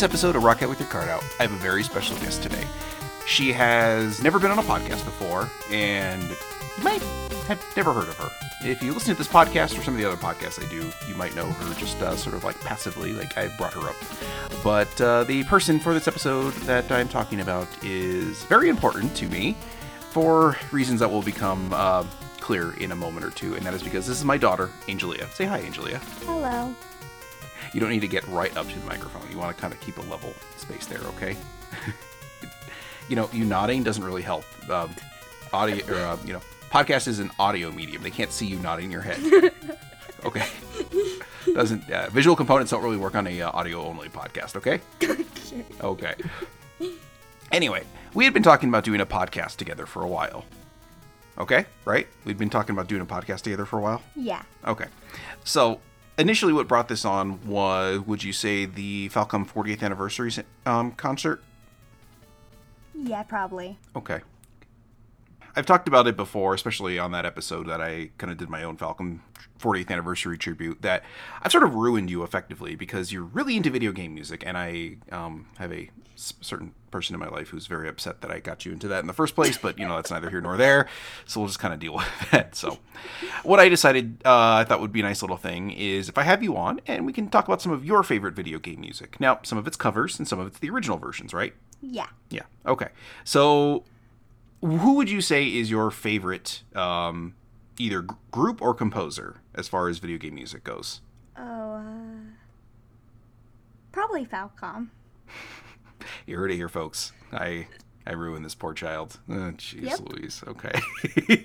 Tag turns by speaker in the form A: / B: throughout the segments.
A: This episode of Rock Out with Your Carts Out, I have a very special guest today. She has never been on a podcast before, and you might have never heard of her. If you listen to this podcast or some of the other podcasts I do, you might know her just uh, sort of like passively, like I brought her up. But uh, the person for this episode that I'm talking about is very important to me for reasons that will become uh, clear in a moment or two, and that is because this is my daughter, Angelia. Say hi, Angelia.
B: Hello.
A: You don't need to get right up to the microphone. You want to kind of keep a level space there, okay? you know, you nodding doesn't really help. Um, audio, or uh, you know, podcast is an audio medium. They can't see you nodding your head. Okay. Doesn't uh, visual components don't really work on a uh, audio only podcast. Okay. Okay. Anyway, we had been talking about doing a podcast together for a while. Okay, right? We'd been talking about doing a podcast together for a while.
B: Yeah.
A: Okay. So initially, what brought this on was, would you say, the Falcom 40th anniversary um, concert?
B: Yeah, probably.
A: Okay. I've talked about it before, especially on that episode that I kind of did my own Falcom 40th anniversary tribute. That I've sort of ruined you effectively because you're really into video game music, and I um, have a s- certain person in my life who's very upset that I got you into that in the first place. But you know that's neither here nor there, so we'll just kind of deal with that. So, what I decided uh, I thought would be a nice little thing is if I have you on and we can talk about some of your favorite video game music. Now, some of it's covers and some of it's the original versions, right?
B: Yeah.
A: Yeah. Okay. So, who would you say is your favorite, um, either g- group or composer, as far as video game music goes?
B: Oh, uh, probably Falcom.
A: You heard it here, folks. I I ruined this poor child. Oh, Jeez,
B: Yep.
A: Louise. Okay.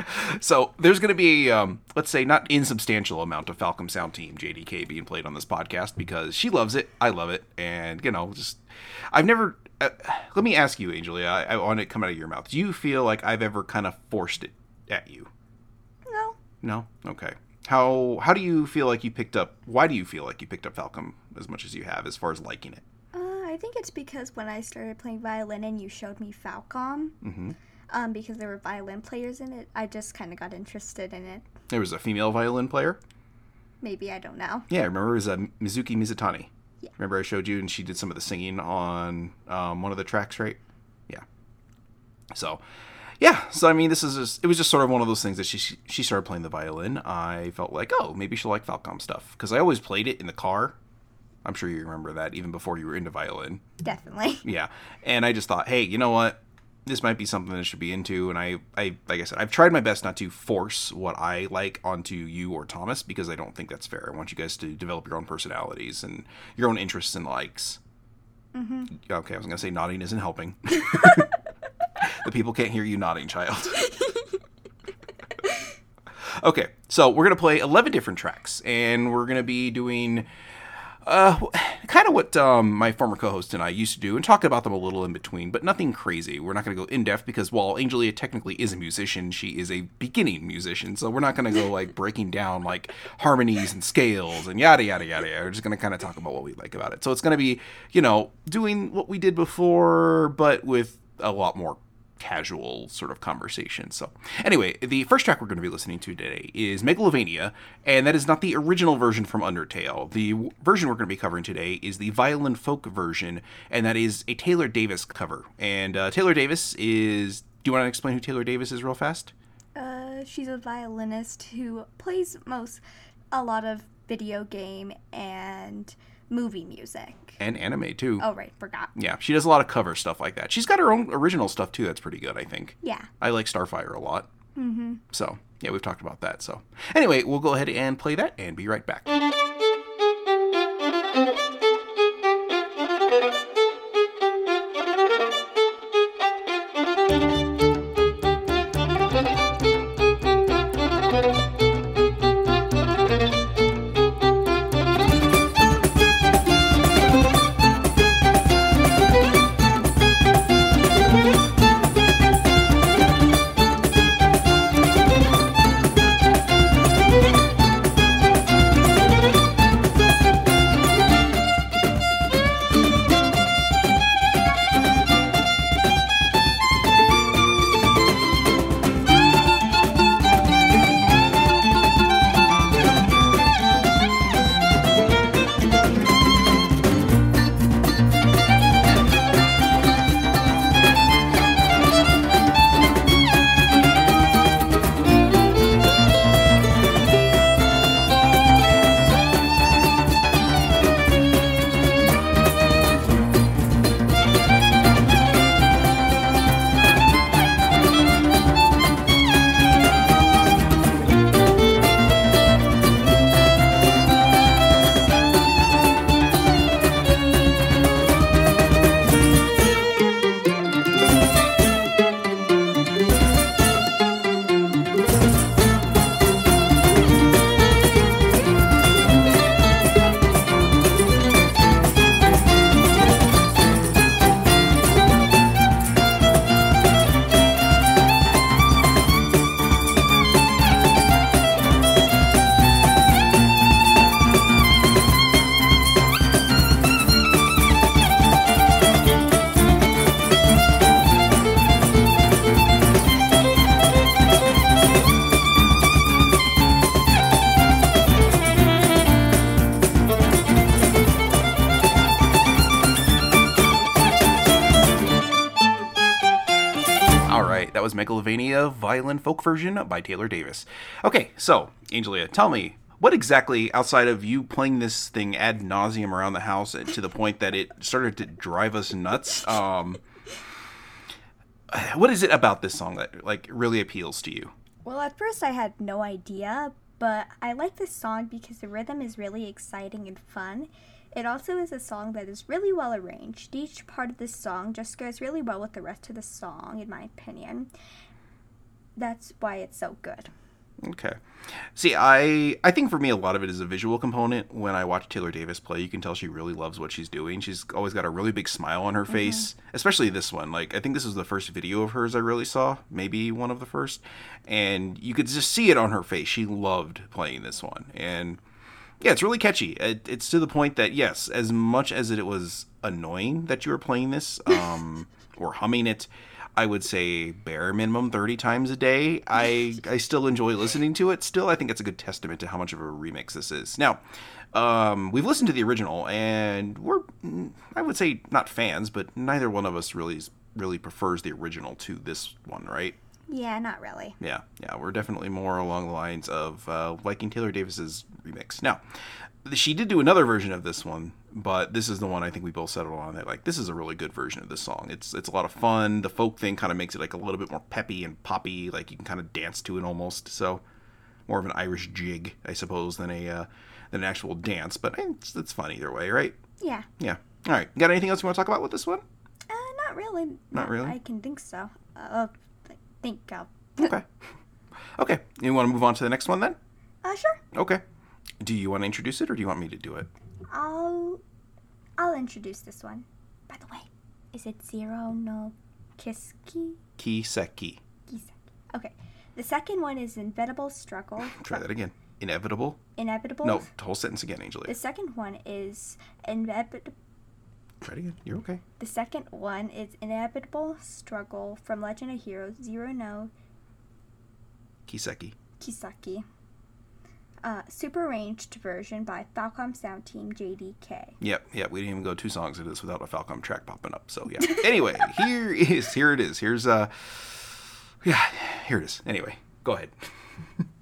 A: so there's going to be, um, let's say, not insubstantial amount of Falcom Sound Team JDK being played on this podcast because she loves it, I love it, and you know, just I've never. Uh, let me ask you, Angelia. I, I want it to come out of your mouth. Do you feel like I've ever kind of forced it at you?
B: No.
A: No. Okay. How how do you feel like you picked up? Why do you feel like you picked up Falcom as much as you have, as far as liking it?
B: I think it's because when I started playing violin and you showed me Falcom,
A: Mm-hmm.
B: um, because there were violin players in it, I just kind of got interested in it.
A: There was a female violin player.
B: Maybe I don't know.
A: Yeah, I remember it was uh, Mizuki Mizutani.
B: Yeah.
A: Remember I showed you, and she did some of the singing on um, one of the tracks, right? Yeah. So, yeah. So I mean, this is just, it was just sort of one of those things that she she started playing the violin. I felt like, oh, maybe she'll like Falcom stuff because I always played it in the car. I'm sure you remember that even before you were into violin.
B: Definitely.
A: Yeah. And I just thought, hey, you know what? This might be something that I should be into. And I, I, like I said, I've tried my best not to force what I like onto you or Thomas because I don't think that's fair. I want you guys to develop your own personalities and your own interests and likes. Mm-hmm. Okay, I was going to say nodding isn't helping. the people can't hear you nodding, child. okay, so we're going to play 11 different tracks and we're going to be doing uh, kind of what um, my former co-host and I used to do, and talk about them a little in between, but nothing crazy. We're not going to go in depth because while Angelia technically is a musician, she is a beginning musician, so we're not going to go like breaking down like harmonies and scales and yada yada yada. yada. We're just going to kind of talk about what we like about it. So it's going to be, you know, doing what we did before, but with a lot more casual sort of conversation. So, anyway, the first track we're going to be listening to today is Megalovania, and that is not the original version from Undertale. The w- version we're going to be covering today is the violin folk version, and that is a Taylor Davis cover. And uh, Taylor Davis is. Do you want to explain who Taylor Davis is real fast?
B: Uh, she's a violinist who plays most a lot of video game and movie music.
A: And anime too.
B: Oh right, forgot.
A: Yeah, she does a lot of cover stuff like that. She's got her own original stuff too. That's pretty good, I think.
B: Yeah.
A: I like Starfire a lot. Mm-hmm. So yeah, we've talked about that. So anyway, we'll go ahead and play that and be right back. Violin Folk Version by Taylor Davis. Okay, so Angelia, tell me what exactly outside of you playing this thing ad nauseum around the house to the point that it started to drive us nuts. Um, what is it about this song that like really appeals to you?
B: Well, at first I had no idea, but I like this song because the rhythm is really exciting and fun. It also is a song that is really well arranged. Each part of this song just goes really well with the rest of the song, in my opinion. That's why it's so good.
A: Okay. See, I I think for me a lot of it is a visual component. When I watch Taylor Davis play, you can tell she really loves what she's doing. She's always got a really big smile on her face, especially this one. Like I think this was the first video of hers I really saw, maybe one of the first, and you could just see it on her face. She loved playing this one, and yeah, it's really catchy. It, it's to the point that yes, as much as it was annoying that you were playing this um, or humming it, I would say bare minimum thirty times a day. I I still enjoy listening to it. Still, I think it's a good testament to how much of a remix this is. Now, um, we've listened to the original, and we're I would say not fans, but neither one of us really really prefers the original to this one, right?
B: Yeah, not really.
A: Yeah, yeah, we're definitely more along the lines of uh, liking Taylor Davis's remix. Now, she did do another version of this one, but this is the one I think we both settled on. That like this is a really good version of this song. It's it's a lot of fun. The folk thing kind of makes it like a little bit more peppy and poppy. Like you can kind of dance to it almost. So more of an Irish jig, I suppose, than a uh, than an actual dance. But eh, it's, it's fun either way, right?
B: Yeah.
A: Yeah. All right. Got anything else you want to talk about with this one?
B: Uh, not really.
A: Not really?
B: I can think so. Uh, I think I'll.
A: Okay. Okay. You want to move on to the next one then?
B: Uh, sure.
A: Okay. Do you want to introduce it or do you want me to do it?
B: I'll. I'll introduce this one. By the way, is it Zero no Kiski?
A: Kiseki.
B: Kiseki. Okay. The second one is Inevitable Struggle.
A: Try that again. Inevitable?
B: Inevitable.
A: No, the whole sentence again,
B: The second one is inevitable.
A: Try it again. You're okay.
B: The second one is Inevitable Struggle from Legend of Heroes Zero no
A: Kiseki.
B: Kisaki. Uh, super arranged version by Falcom Sound Team JDK.
A: Yep, yep. We didn't even go two songs into this without a Falcom track popping up. So yeah. anyway, here is here it is. Here's uh yeah, here it is. Anyway, go ahead.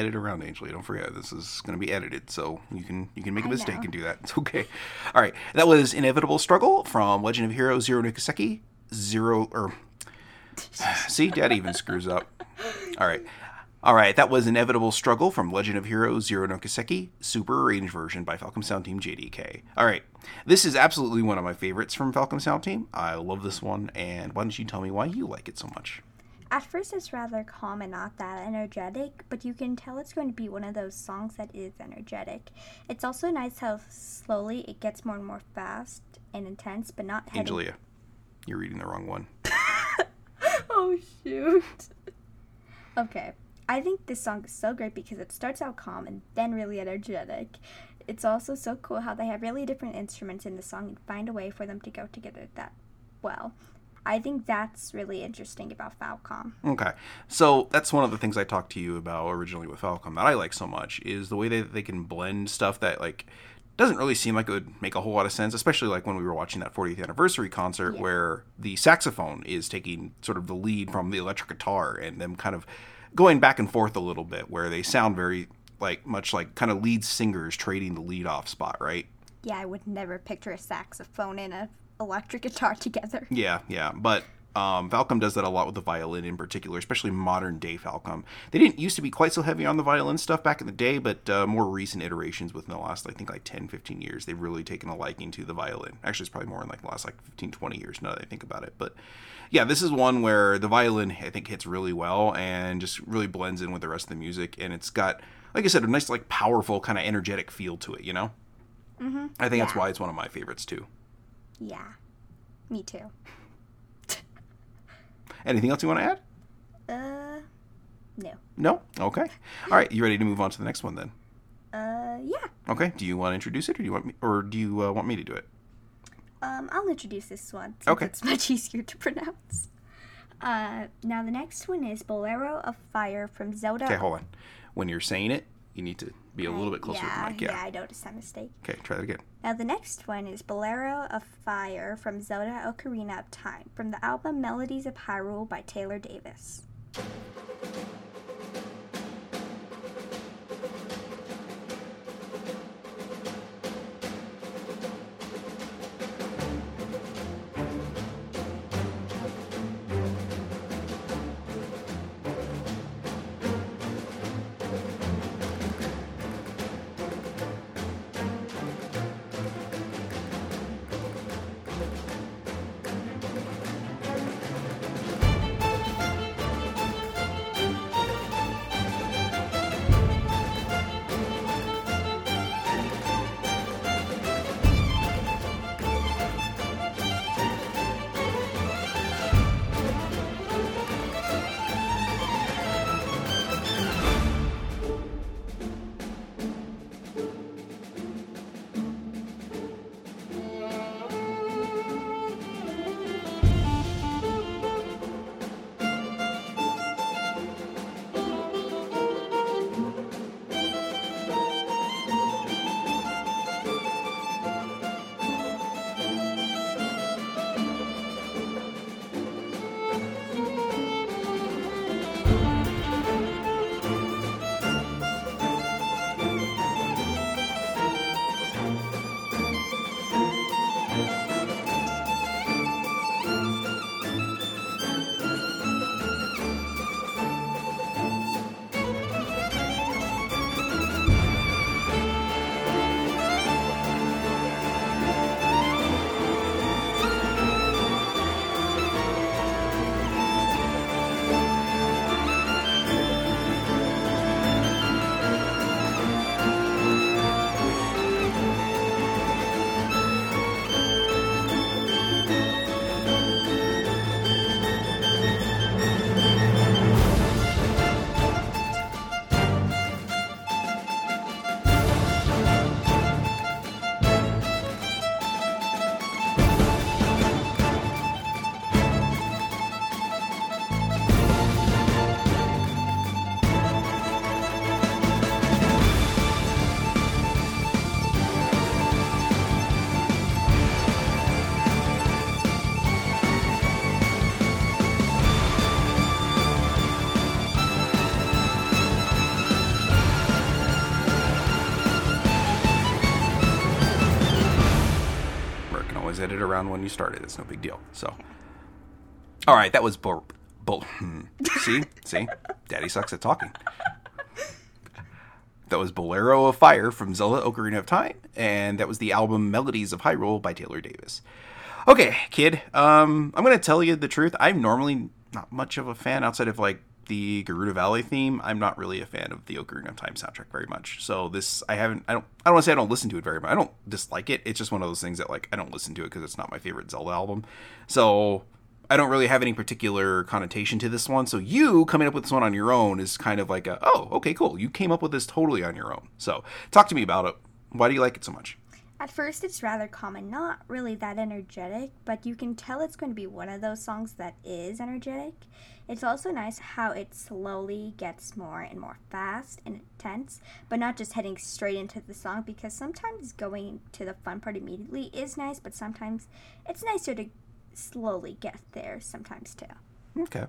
A: edit around Angela. Don't forget this is going to be edited, so you can you can make a
B: I
A: mistake
B: know.
A: and do that. It's okay. All right, that was inevitable struggle from Legend of Heroes Zero Nikaseki Zero or er, see, Dad even screws up. All right. All right, that was Inevitable Struggle from Legend of Heroes Zero no Kiseki, super arranged version by Falcom Sound Team JDK. All right, this is absolutely one of my favorites from Falcom Sound Team. I love this one, and why don't you tell me why you like it so much?
B: At first, it's rather calm and not that energetic, but you can tell it's going to be one of those songs that is energetic. It's also nice how slowly it gets more and more fast and intense, but not heading.
A: Angelia, you're reading the wrong one.
B: oh shoot. okay. I think this song is so great because it starts out calm and then really energetic. It's also so cool how they have really different instruments in the song and find a way for them to go together that well. I think that's really interesting about Falcom.
A: Okay. So that's one of the things I talked to you about originally with Falcom that I like so much is the way that they can blend stuff that like doesn't really seem like it would make a whole lot of sense, especially like when we were watching that 40th anniversary concert
B: Yeah.
A: where the saxophone is taking sort of the lead from the electric guitar and them kind of going back and forth a little bit where they sound very like much like kind of lead singers trading the lead off spot, right?
B: Yeah, I would never picture a saxophone in a electric guitar together.
A: Yeah, yeah, but um, Falcom does that a lot with the violin in particular, especially modern day Falcom. They didn't used to be quite so heavy on the violin stuff back in the day, but uh, more recent iterations within the last, I think, like 10, 15 years, they've really taken a liking to the violin. Actually, it's probably more in like the last like 15, 20 years now that I think about it. But yeah, this is one where the violin, I think, hits really well and just really blends in with the rest of the music. And it's got, like I said, a nice, like, powerful, kind of energetic feel to it, you know?
B: Mm-hmm.
A: I think that's why it's one of my favorites too.
B: Yeah, me too.
A: Anything else you want to add?
B: Uh, no.
A: No? Okay. All right. You ready to move on to the next one then?
B: Uh, yeah.
A: Okay. Do you want to introduce it, or do you want me, or do you uh, want me to do it?
B: Um, I'll introduce this one
A: Okay.
B: it's much easier to pronounce. Uh, now the next one is Bolero of Fire from Zelda.
A: Okay, hold on. When you're saying it, you need to be a little bit closer
B: yeah,
A: to the mic.
B: yeah,
A: Yeah.
B: I noticed that mistake.
A: Okay. Try that again.
B: Now the next one is Bolero of Fire from Zelda Ocarina of Time from the album Melodies of Hyrule by Taylor Davis.
A: Around when you started. It's no big deal. So, all right. That was. Bo- hmm. See, see, Daddy sucks at talking. That was Bolero of Fire from Zelda Ocarina of Time, and that was the album Melodies of Hyrule by Taylor Davis. Okay, kid, um, I'm gonna tell you the truth. I'm normally not much of a fan outside of like the Gerudo Valley theme. I'm not really a fan of the Ocarina of Time soundtrack very much. So this, I haven't, I don't, I don't want to say I don't listen to it very much. I don't dislike it. It's just one of those things that like I don't listen to it because it's not my favorite Zelda album. So I don't really have any particular connotation to this one. So you coming up with this one on your own is kind of like a, oh, okay, cool. You came up with this totally on your own. So talk to me about it. Why do you like it so much?
B: At first, it's rather common, not really that energetic, but you can tell it's going to be one of those songs that is energetic. It's also nice how it slowly gets more and more fast and intense, but not just heading straight into the song because sometimes going to the fun part immediately is nice, but sometimes it's nicer to slowly get there sometimes too.
A: Okay.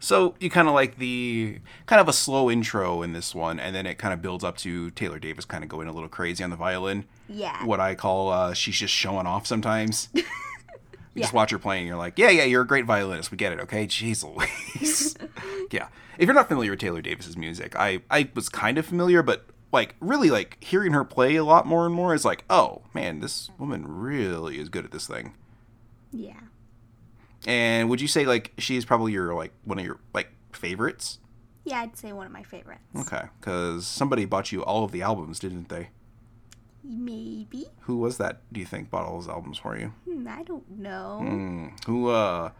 A: So you kind of like the kind of a slow intro in this one, and then it kind of builds up to Taylor Davis kind of going a little crazy on the violin.
B: Yeah.
A: What I call uh, she's just showing off sometimes. You just watch her playing, you're like, yeah, yeah, you're a great violinist. We get it, okay? Jeez Louise. yeah. If you're not familiar with Taylor Davis's music, I, I was kind of familiar, but like really like hearing her play a lot more and more is like, oh man, this woman really is good at this thing.
B: Yeah.
A: And would you say like she's probably your like one of your like favorites?
B: Yeah, I'd say one of my favorites.
A: Okay, because somebody bought you all of the albums, didn't they?
B: Maybe.
A: Who was that? Do you think bought all those albums for you?
B: Hmm, I don't know.
A: Hmm. Who uh,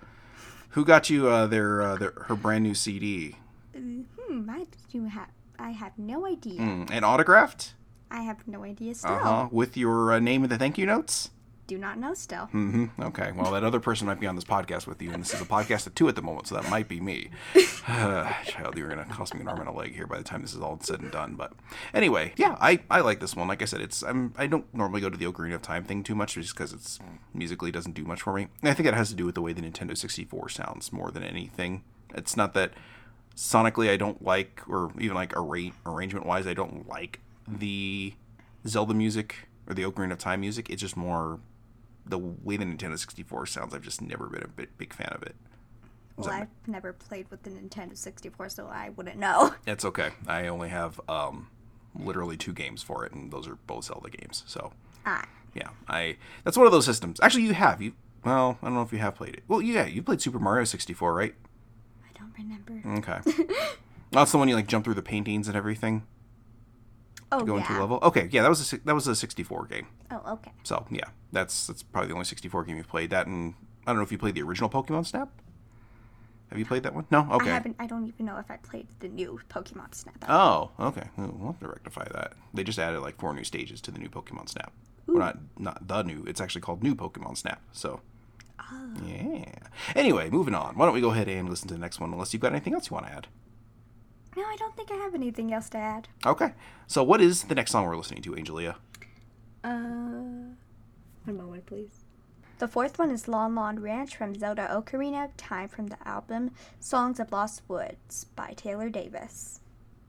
A: who got you uh their uh their her brand new CD?
B: Hmm, I do have. I have no idea.
A: Hmm. And autographed?
B: I have no idea still.
A: Uh huh. With your uh, name in the thank you notes.
B: Do not know still.
A: Mm-hmm. Okay. Well, that other person might be on this podcast with you, and this is a podcast of two at the moment, so that might be me. Child, you're gonna cost me an arm and a leg here by the time this is all said and done. But anyway, yeah, I, I like this one. Like I said, it's I'm I don't normally go to the Ocarina of Time thing too much, just because it's musically doesn't do much for me. I think it has to do with the way the Nintendo 64 sounds more than anything. It's not that sonically I don't like, or even like arra- arrangement wise, I don't like the Zelda music or the Ocarina of Time music. It's just more the way the Nintendo 64 sounds. I've just never been a bit, big fan of it.
B: Well, I've never played with the Nintendo 64, so I wouldn't know.
A: It's okay. I only have um, literally two games for it, and those are both Zelda games. So
B: Ah,
A: yeah, I that's one of those systems. Actually, you have you. Well, I don't know if you have played it. Well, yeah, you played Super Mario 64, right?
B: I don't remember.
A: Okay. That's the one you like jump through the paintings and everything
B: Oh,
A: to go
B: yeah.
A: into a level. Okay, yeah, that was a that was a 64 game.
B: Oh, okay.
A: So yeah, that's that's probably the only 64 game you've played. That and I don't know if you played the original Pokemon Snap. Have you played that one? No. Okay.
B: I haven't. I don't even know if I played the new Pokemon Snap.
A: Oh, okay. Well, have to rectify that. They just added like four new stages to the new Pokemon Snap. Well, not not the new. It's actually called New Pokemon Snap. So. Ah. Yeah. Anyway, moving on. Why don't we go ahead and listen to the next one? Unless you've got anything else you want to add.
B: No, I don't think I have anything else to add.
A: Okay. So, what is the next song we're listening to, Angelia?
B: Uh, one moment, please. The fourth one is Lon Lon Ranch from Zelda Ocarina of Time from the album Songs of Lost Woods by Taylor Davis.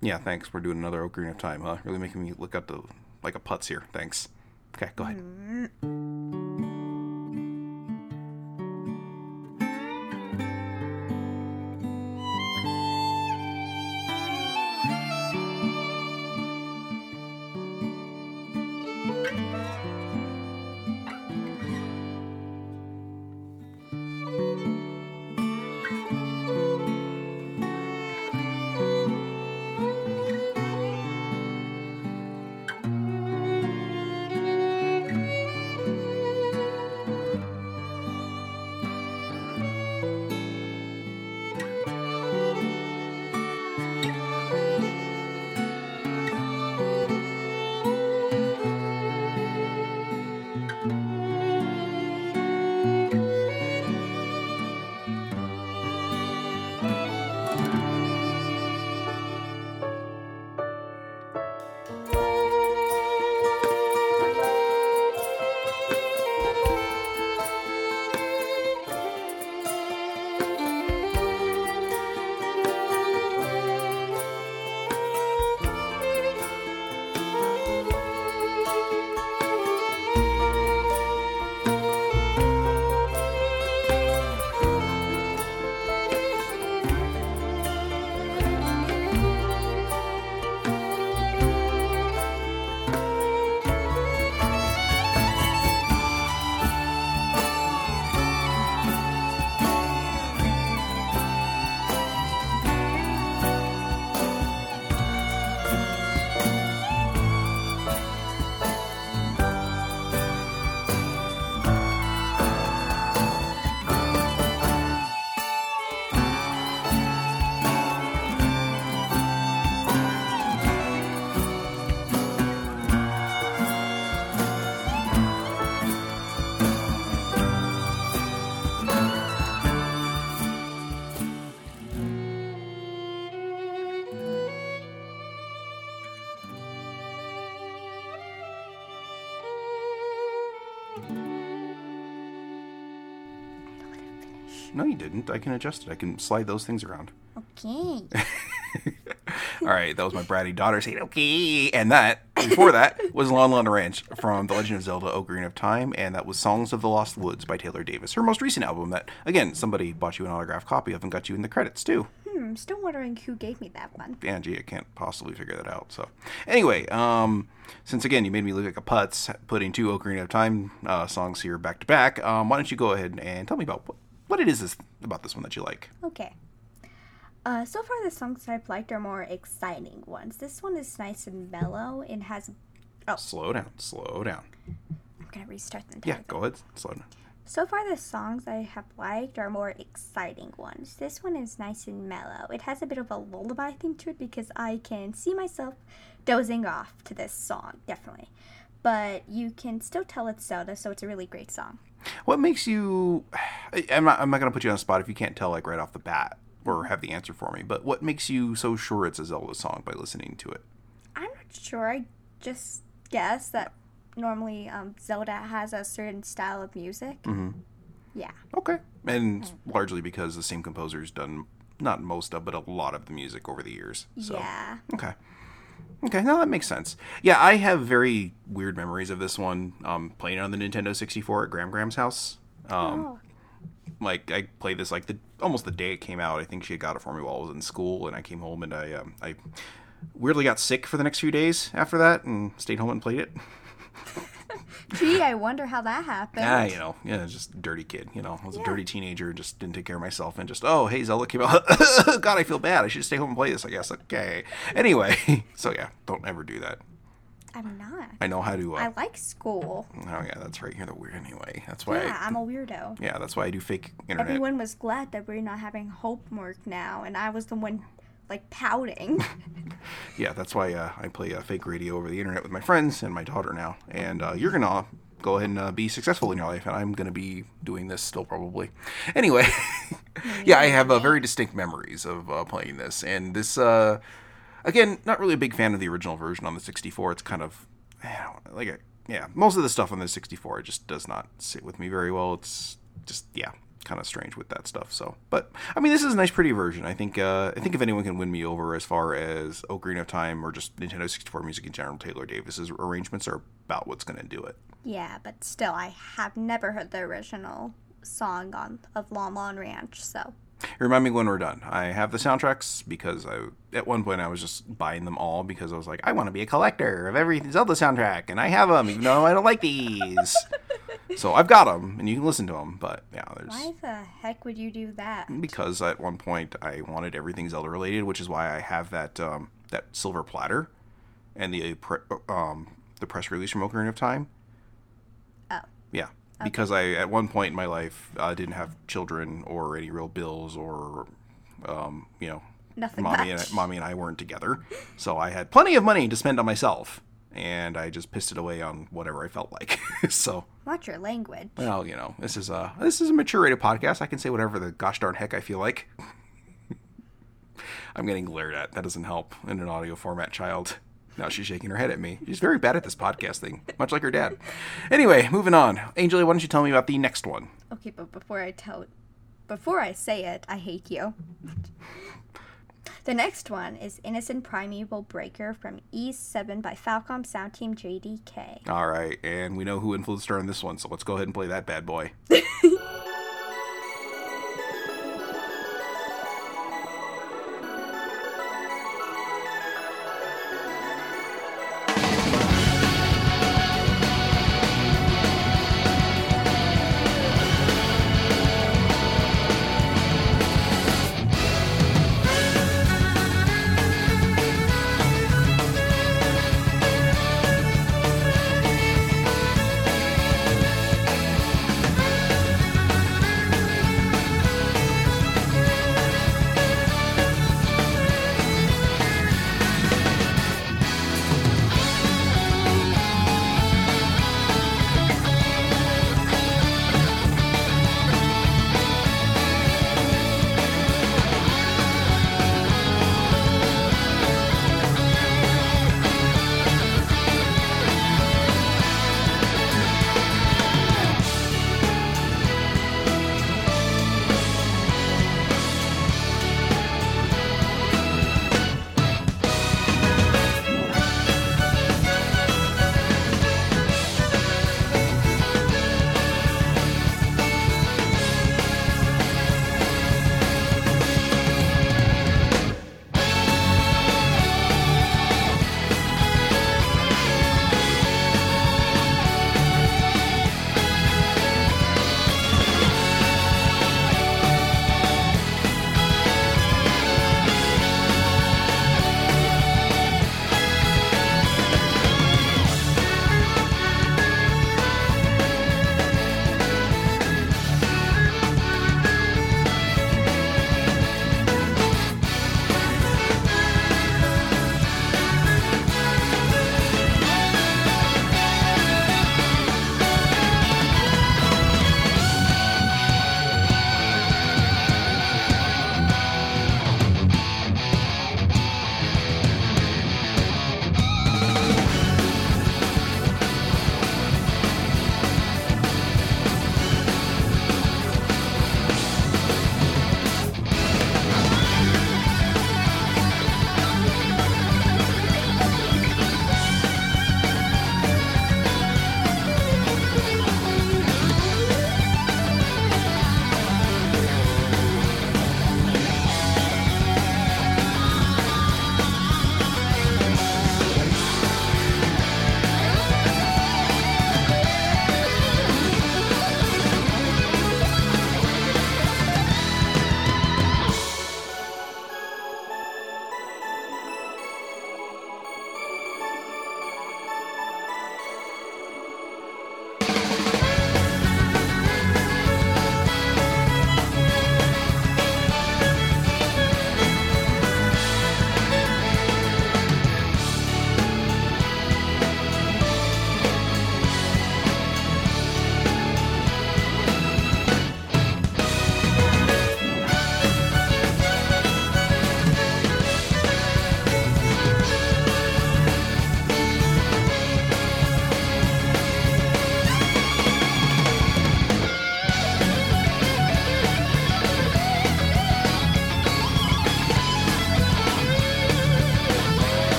A: Yeah, thanks. We're doing another Ocarina of Time, huh? Really making me look up the like a putz here. Thanks. Okay, go ahead. No, you didn't. I can adjust it. I can slide those things around.
B: Okay.
A: All right, that was my bratty daughter saying okay, and that before that was Lon Lon Ranch from The Legend of Zelda: Ocarina of Time, and that was Songs of the Lost Woods by Taylor Davis, her most recent album. That again, somebody bought you an autographed copy of and got you in the credits too.
B: Hmm, I'm still wondering who gave me that one.
A: Angie, I can't possibly figure that out. So, anyway, um, since again you made me look like a putz putting two Ocarina of Time uh, songs here back to back, um, why don't you go ahead and tell me about what, what it is this, about this one that you like?
B: Okay. Uh, so far, the songs I've liked are more exciting ones. This one is nice and mellow It has. Oh,
A: Slow down, slow down.
B: I'm gonna restart the
A: Yeah,
B: entire
A: go ahead, slow down.
B: So far, the songs I have liked are more exciting ones. This one is nice and mellow. It has a bit of a lullaby theme to it because I can see myself dozing off to this song, definitely. But you can still tell it's Zelda, so it's a really great song.
A: What makes you? I'm not. I'm not gonna put you on the spot if you can't tell like right off the bat or have the answer for me. But what makes you so sure it's a Zelda song by listening to it?
B: I'm not sure. I just guess that normally um, Zelda has a certain style of music.
A: Mm-hmm.
B: Yeah.
A: Okay, and largely because the same composer's done not most of, but a lot of the music over the years. So.
B: Yeah.
A: Okay. Okay, now that makes sense. Yeah, I have very weird memories of this one. Um, playing it on the Nintendo 64 at Graham Graham's house. Um,
B: oh.
A: like I played this like the almost the day it came out. I think she had got it for me while I was in school, and I came home and I um, I weirdly got sick for the next few days after that, and stayed home and played it.
B: Gee, I wonder how that happened.
A: Ah, you know, yeah, just dirty kid. You know, I was a dirty teenager, just didn't take care of myself, and just oh hey Zelda came out. God, I feel bad. I should stay home and play this. I guess. Okay. Anyway, so yeah, don't ever do that.
B: I'm not.
A: I know how to. Uh,
B: I like school.
A: Oh yeah, that's right. You're the weird anyway. That's why.
B: Yeah,
A: I,
B: I'm a weirdo.
A: yeah, that's why I do fake internet.
B: Everyone was glad that we're not having homework now, and I was the one like pouting.
A: Yeah, that's why uh, I play uh, fake radio over the internet with my friends and my daughter now. And uh, you're gonna go ahead and uh, be successful in your life, and I'm gonna be doing this still probably. Anyway, yeah, I have uh, very distinct memories of uh, playing this, and this. Uh, again, not really a big fan of the original version on the 64. It's kind of like a, yeah, most of the stuff on the 64 just does not sit with me very well. It's just yeah, kind of strange with that stuff. So, but I mean, this is a nice, pretty version. I think uh, I think if anyone can win me over as far as Ocarina of Time or just Nintendo 64 music in general, Taylor Davis's arrangements are about what's going to do it.
B: yeah, but still, I have never heard the original song on of Lon Lon Ranch, so
A: Remind me when we're done. I have the soundtracks because I at one point I was just buying them all because I was like, I want to be a collector of every Zelda soundtrack, and I have them even though I don't like these. so I've got them, and you can listen to them. But yeah, there's
B: why the heck would you do that?
A: because at one point I wanted everything Zelda related, which is why I have that um, that silver platter and the pre- um, the press release from Ocarina of Time.
B: Oh,
A: Yeah, because I at one point in my life uh, didn't have children or any real bills or um, you know
B: Nothing
A: mommy
B: much.
A: and mommy and I weren't together, so I had plenty of money to spend on myself, and I just pissed it away on whatever I felt like. so
B: watch your language.
A: well, you know, this is a this is a mature rated podcast. I can say whatever the gosh darn heck I feel like. I'm getting glared at. That doesn't help in an audio format, child. Now she's shaking her head at me. She's very bad at this podcast thing, much like her dad. Anyway, moving on. Angel, why don't you tell me about the next one?
B: Okay, but before I tell, before I say it, I hate you. the next one is Innocent Primeval Breaker from Ys Seven by Falcom Sound Team JDK.
A: All right, and we know who influenced her on this one, so let's go ahead and play that bad boy.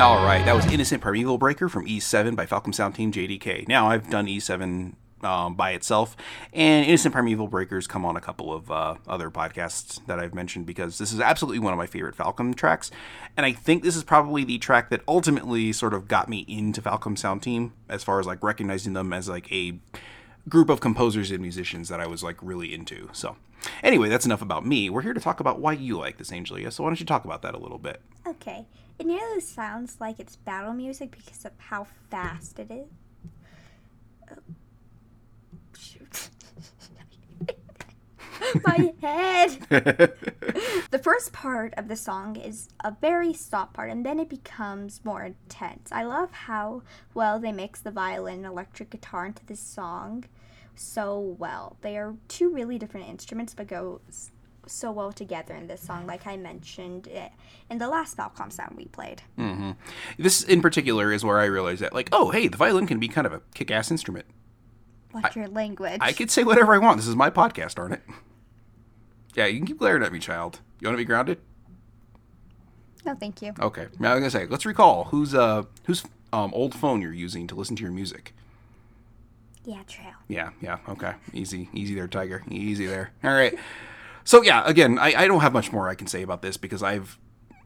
A: All right, that was Innocent Primeval Breaker from Ys Seven by Falcom Sound Team JDK. Now, I've done Ys Seven um, by itself, and Innocent Primeval Breakers come on a couple of uh, other podcasts that I've mentioned because this is absolutely one of my favorite Falcom tracks, and I think this is probably the track that ultimately sort of got me into Falcom Sound Team as far as like recognizing them as like a group of composers and musicians that I was like really into. So, anyway, that's enough about me. We're here to talk about why you like this, Angelia. So, why don't you talk about that a little bit?
B: Okay. It nearly sounds like it's battle music because of how fast it is. Shoot. My head! the first part of the song is a very soft part, and then it becomes more intense. I love how well they mix the violin and electric guitar into this song so well. They are two really different instruments, but go so well together in this song, like I mentioned it in the last Falcom sound we played.
A: Mm-hmm. This in particular is where I realized that, like, oh, hey, the violin can be kind of a kick-ass instrument.
B: What's your language?
A: I could say whatever I want. This is my podcast, aren't it? Yeah, you can keep glaring at me, child. You want to be grounded?
B: No, thank you.
A: Okay. Now I'm gonna say, let's recall whose uh whose um old phone you're using to listen to your music.
B: Yeah, true.
A: Yeah, yeah. Okay. Easy, easy there, Tiger. Easy there. All right. So yeah, again, I, I don't have much more I can say about this because I've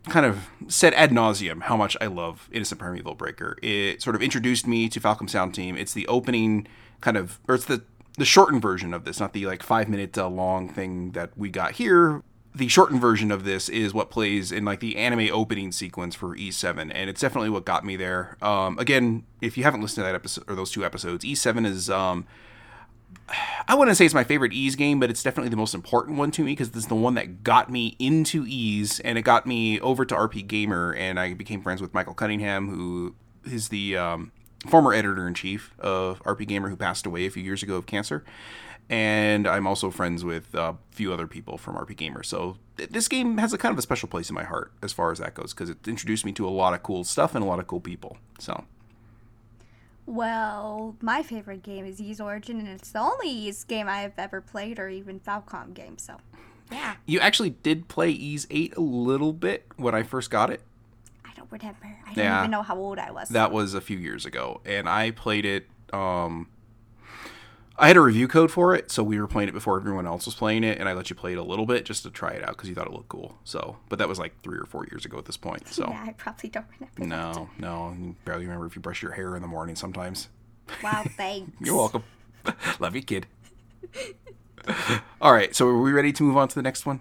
A: kind of said ad nauseum how much I love Innocent Primeval Breaker. It sort of introduced me to Falcom Sound Team. It's the opening kind of, or it's the the shortened version of this, not the like five minute uh, long thing that we got here. The shortened version of this is what plays in like the anime opening sequence for Ys Seven, and it's definitely what got me there. Um, again, if you haven't listened to that episode or those two episodes, Ys Seven is um, I wouldn't say it's my favorite Ys game, but it's definitely the most important one to me because it's the one that got me into Ys and it got me over to RPGamer, and I became friends with Michael Cunningham, who is the um, former editor in chief of RPGamer, who passed away a few years ago of cancer. And I'm also friends with a few other people from RPGamer. So th- this game has a kind of a special place in my heart as far as that goes because it introduced me to a lot of cool stuff and a lot of cool people. So
B: Well, my favorite game is Ys Origin, and it's the only Ys game I've ever played, or even Falcom game. So, yeah,
A: you actually did play Ys 8 a little bit when I first got it.
B: I don't remember. I don't even know how old I was.
A: That was a few years ago, and I played it. Um, I had a review code for it, so we were playing it before everyone else was playing it, and I let you play it a little bit just to try it out because you thought it looked cool. So, but that was like three or four years ago at this point. So,
B: yeah, I probably don't remember. that.
A: no, no, you barely remember if you brush your hair in the morning sometimes.
B: Wow, thanks.
A: You're welcome. Love you, kid. All right, so are we ready to move on to the next one?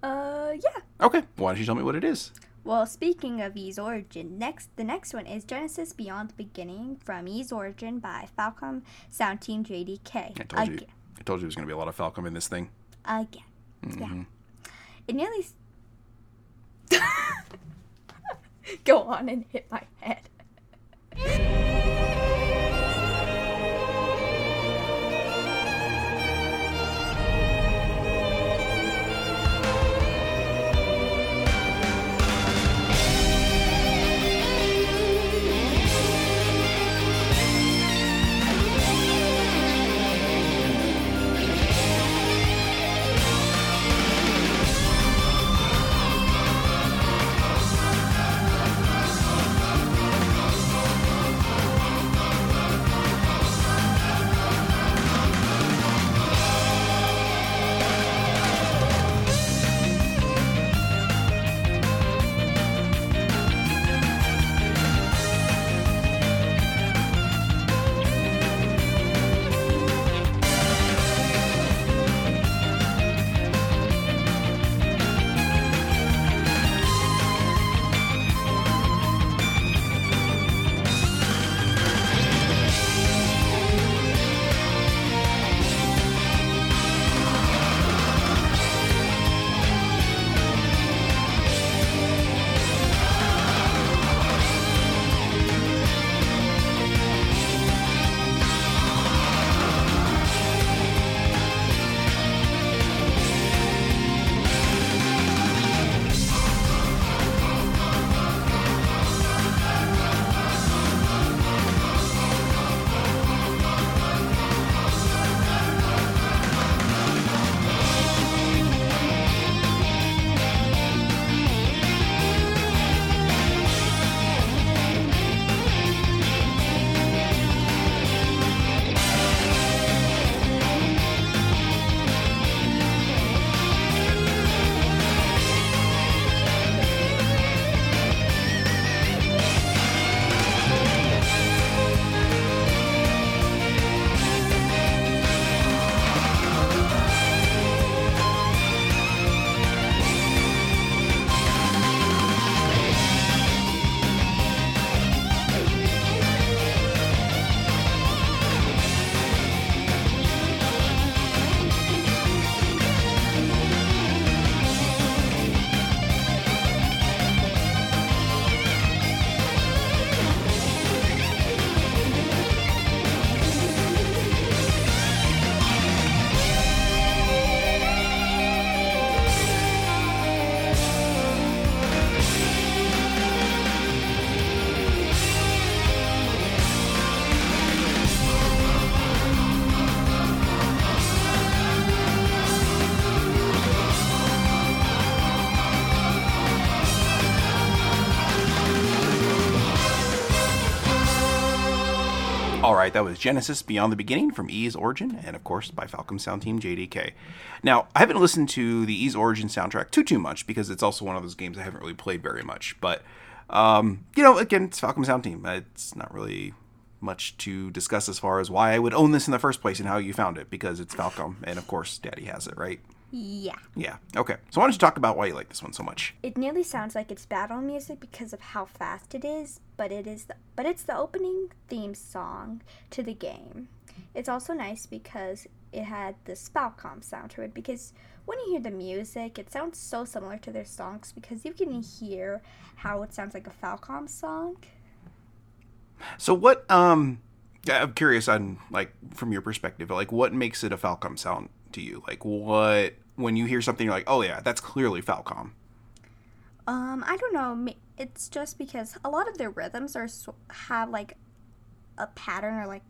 B: Uh, yeah.
A: Okay, why don't you tell me what it is?
B: Well, speaking of Ys Origin, next the next one is Genesis Beyond the Beginning from Ys Origin by Falcom Sound Team JDK.
A: I told you. I told you there was going to be a lot of Falcom in this thing.
B: Again.
A: Mm-hmm.
B: Yeah. It nearly. s- Go on and hit my head.
A: Right, that was Genesis Beyond the Beginning from Ys Origin, and of course by Falcom Sound Team JDK. Now, I haven't listened to the Ys Origin soundtrack too too much because it's also one of those games I haven't really played very much. But um, you know, again, it's Falcom Sound Team. It's not really much to discuss as far as why I would own this in the first place and how you found it because it's Falcom, and of course, Daddy has it, right?
B: Yeah.
A: Yeah. Okay. So why don't you talk about why you like this one so much?
B: It nearly sounds like it's battle music because of how fast it is, but it is the, but it's the opening theme song to the game. It's also nice because it had the Falcom sound to it because when you hear the music, it sounds so similar to their songs because you can hear how it sounds like a Falcom song.
A: So what? Um, I'm curious on like from your perspective, like what makes it a Falcom sound to you? Like what when you hear something, you're like, oh yeah, that's clearly Falcom.
B: Um, I don't know. It's just because a lot of their rhythms are have like a pattern or like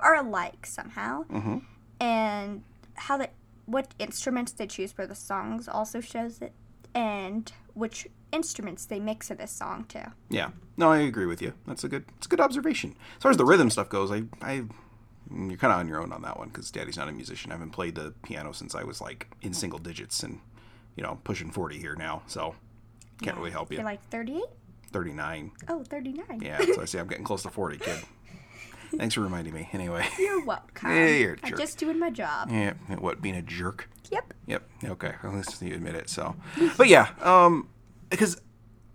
B: are alike somehow,
A: Mm-hmm.
B: and how they what instruments they choose for the songs also shows it, and which instruments they mix in this song too.
A: Yeah. No, I agree with you. That's a good. It's a good observation. As far as the rhythm stuff goes, I, I, you're kind of on your own on that one because Daddy's not a musician. I haven't played the piano since I was like in single digits and, you know, pushing 40 here now. So, can't really help you.
B: You're like 38?
A: 39.
B: Oh, 39.
A: Yeah. So I see I'm getting close to 40, kid. Thanks for reminding me. Anyway.
B: You're welcome.
A: Yeah, you're a
B: I'm just doing my job.
A: Yeah. What being a jerk?
B: Yep.
A: Yep. Okay. At least you admit it. So, but yeah, um, because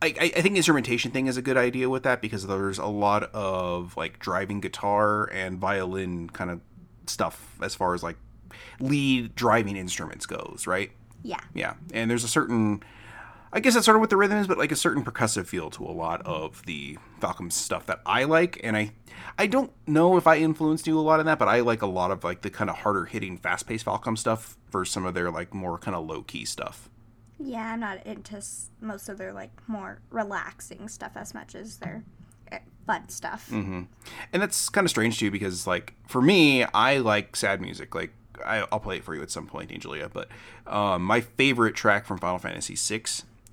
A: I, I think instrumentation thing is a good idea with that because there's a lot of like driving guitar and violin kind of stuff as far as like lead driving instruments goes, right?
B: Yeah.
A: Yeah, and there's a certain, I guess that's sort of what the rhythm is, but like a certain percussive feel to a lot of the Falcom stuff that I like, and I, I don't know if I influenced you a lot in that, but I like a lot of like the kind of harder hitting, fast paced Falcom stuff versus some of their like more kind of low key stuff.
B: Yeah, I'm not into s- most of their like more relaxing stuff as much as their eh, fun stuff.
A: Mm-hmm. And that's kind of strange too, because like for me, I like sad music. Like I, I'll play it for you at some point, Angelia. But um, my favorite track from Final Fantasy VI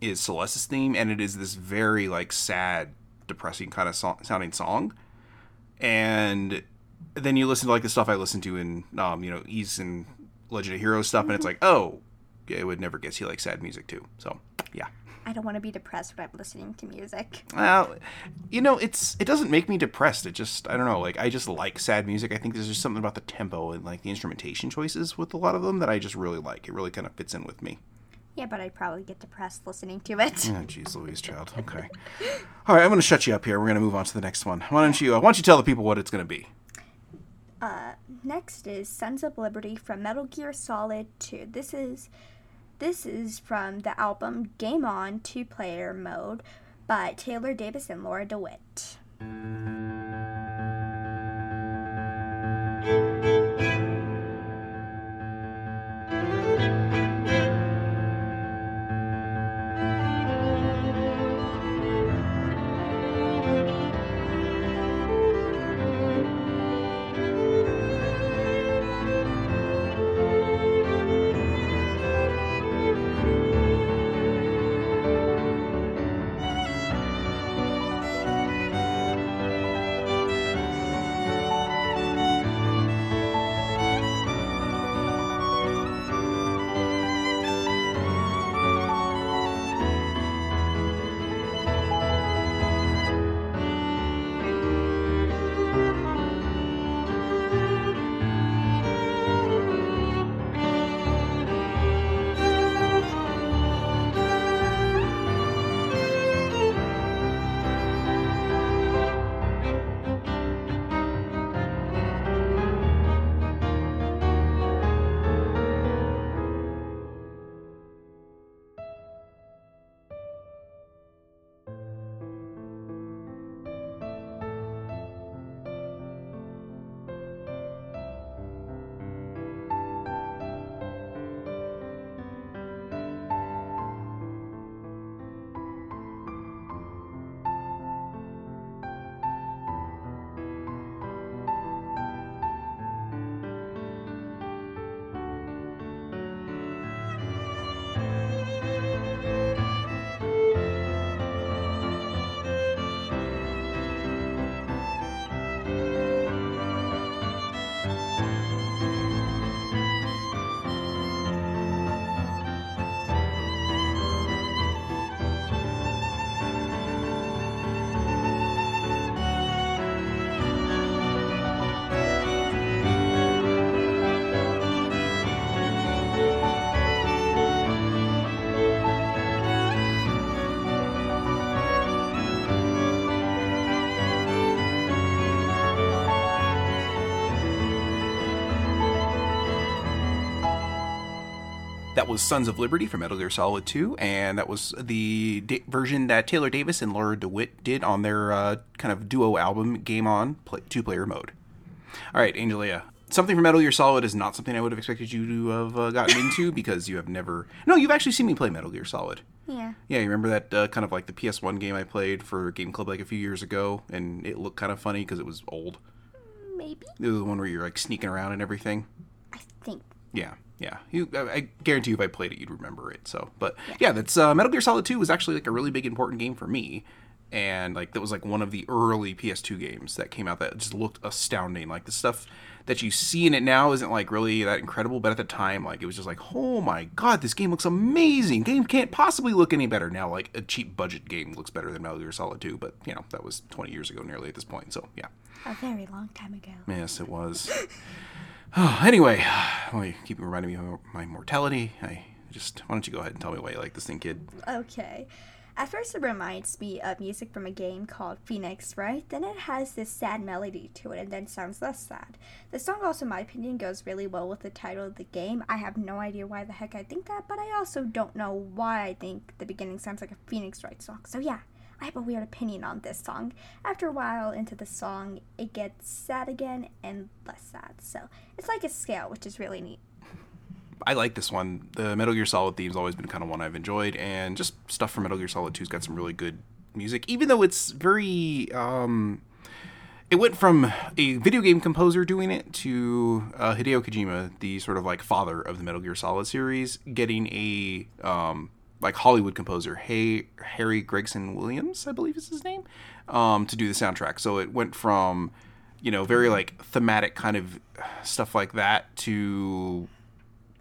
A: is Celes's theme, and it is this very like sad, depressing kind of so- sounding song. And then you listen to like the stuff I listen to in um, you know Ys and Legend of Heroes stuff, and it's like, oh, it would never guess you like sad music too. So yeah.
B: I don't want to be depressed when I'm listening to music.
A: Well, you know, it's it doesn't make me depressed. It just I don't know. Like I just like sad music. I think there's just something about the tempo and like the instrumentation choices with a lot of them that I just really like. It really kind of fits in with me.
B: Yeah, but I'd probably get depressed listening to it.
A: Oh, jeez, Louise, child. Okay. All right, I'm going to shut you up here. We're going to move on to the next one. Why don't you? Uh, why don't you tell the people what it's going to be?
B: Uh, next is Sons of Liberty from Metal Gear Solid 2. This is this is from the album Game On Two Player Mode by Taylor Davis and Lara De Wit.
A: That was Sons of Liberty from Metal Gear Solid 2, and that was the da- version that Taylor Davis and Lara De Wit did on their uh, kind of duo album Game On play- two player mode. All right, Angelia. Something from Metal Gear Solid is not something I would have expected you to have uh, gotten into because you have never. No, you've actually seen me play Metal Gear Solid.
B: Yeah.
A: Yeah, you remember that uh, kind of like the PS1 game I played for Game Club like a few years ago, and it looked kind of funny because it was old.
B: Maybe.
A: It was the one where you're like sneaking around and everything.
B: I think.
A: Yeah, yeah. You, I, I guarantee you, if I played it, you'd remember it. So, but yeah, that's uh, Metal Gear Solid Two was actually like a really big important game for me, and like that was like one of the early PS2 games that came out that just looked astounding. Like the stuff that you see in it now isn't like really that incredible, but at the time, like it was just like, oh my god, this game looks amazing. Game can't possibly look any better now. Like a cheap budget game looks better than Metal Gear Solid Two, but you know that was 20 years ago nearly at this point. So yeah.
B: A very long time ago.
A: Yes, it was. Oh, anyway, well, you keep reminding me of my mortality. I just why don't you go ahead and tell me why you like this thing, kid?
B: Okay. At first, it reminds me of music from a game called Phoenix Wright? Then it has this sad melody to it and then sounds less sad. The song, also, in my opinion, goes really well with the title of the game. I have no idea why the heck I think that, but I also don't know why I think the beginning sounds like a Phoenix Wright song. So, yeah, I have a weird opinion on this song. After a while into the song, it gets sad again and less sad. So, it's like a scale, which is really neat.
A: I like this one. The Metal Gear Solid theme's always been kind of one I've enjoyed, and just stuff from Metal Gear Solid 2's got some really good music, even though it's very. Um, it went from a video game composer doing it to uh, Hideo Kojima, the sort of like father of the Metal Gear Solid series, getting a um, like Hollywood composer, hey Harry Gregson Williams, I believe is his name, um, to do the soundtrack. So it went from you know very like thematic kind of stuff like that to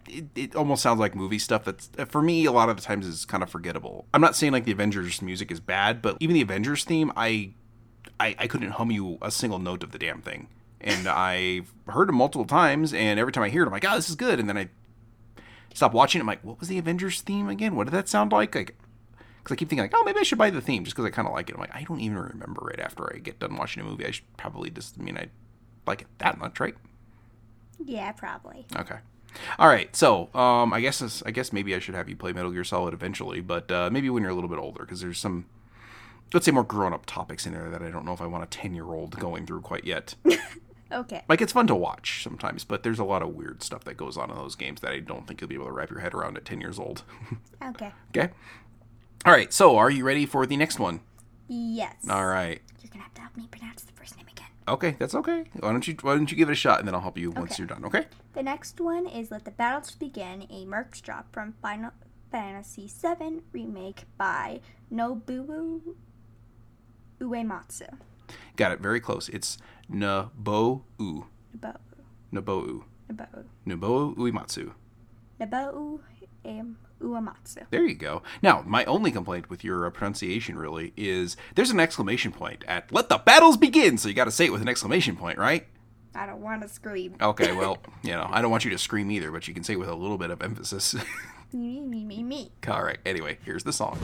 A: it, it almost sounds like movie stuff that's for me a lot of the times is kind of forgettable. I'm not saying like the Avengers music is bad, but even the Avengers theme, I I, I couldn't hum you a single note of the damn thing. And I've heard it multiple times, and every time I hear it, I'm like, oh, this is good. And then I stop watching it. I'm like, what was the Avengers theme again? What did that sound like? Like, because I keep thinking like, oh, maybe I should buy the theme just because I kind of like it. I'm like, I don't even remember right after I get done watching a movie. I should probably just, I mean, I like it that much, right?
B: Yeah, probably.
A: Okay. All right. So, um, I guess I guess maybe I should have you play Metal Gear Solid eventually, but uh, maybe when you're a little bit older, because there's some, let's say, more grown-up topics in there that I don't know if I want a ten-year-old going through quite yet.
B: Okay.
A: like it's fun to watch sometimes, but there's a lot of weird stuff that goes on in those games that I don't think you'll be able to wrap your head around at ten years old.
B: Okay.
A: okay. All right. So, are you ready for the next one?
B: Yes.
A: All right.
B: You're gonna have to help me pronounce the first name again.
A: Okay, that's okay. Why don't you Why don't you give it a shot, and then I'll help you once
B: Okay.
A: you're done. Okay.
B: The next one is Let the Battles Begin, a Merc's Job from Final Fantasy VII Remake by Nobuo Uematsu.
A: Got it. Very close. It's Nabou.
B: Nobuo.
A: Nabou.
B: Nobuo.
A: Nobuo Uematsu.
B: Nobuo um, Uematsu.
A: There you go. Now, my only complaint with your uh, pronunciation really is there's an exclamation point at "Let the battles begin," so you got to say it with an exclamation point, right?
B: I don't want to scream.
A: Okay, well, you know, I don't want you to scream either, but you can say it with a little bit of emphasis.
B: Me, me, me, me.
A: All right. Anyway, here's the song.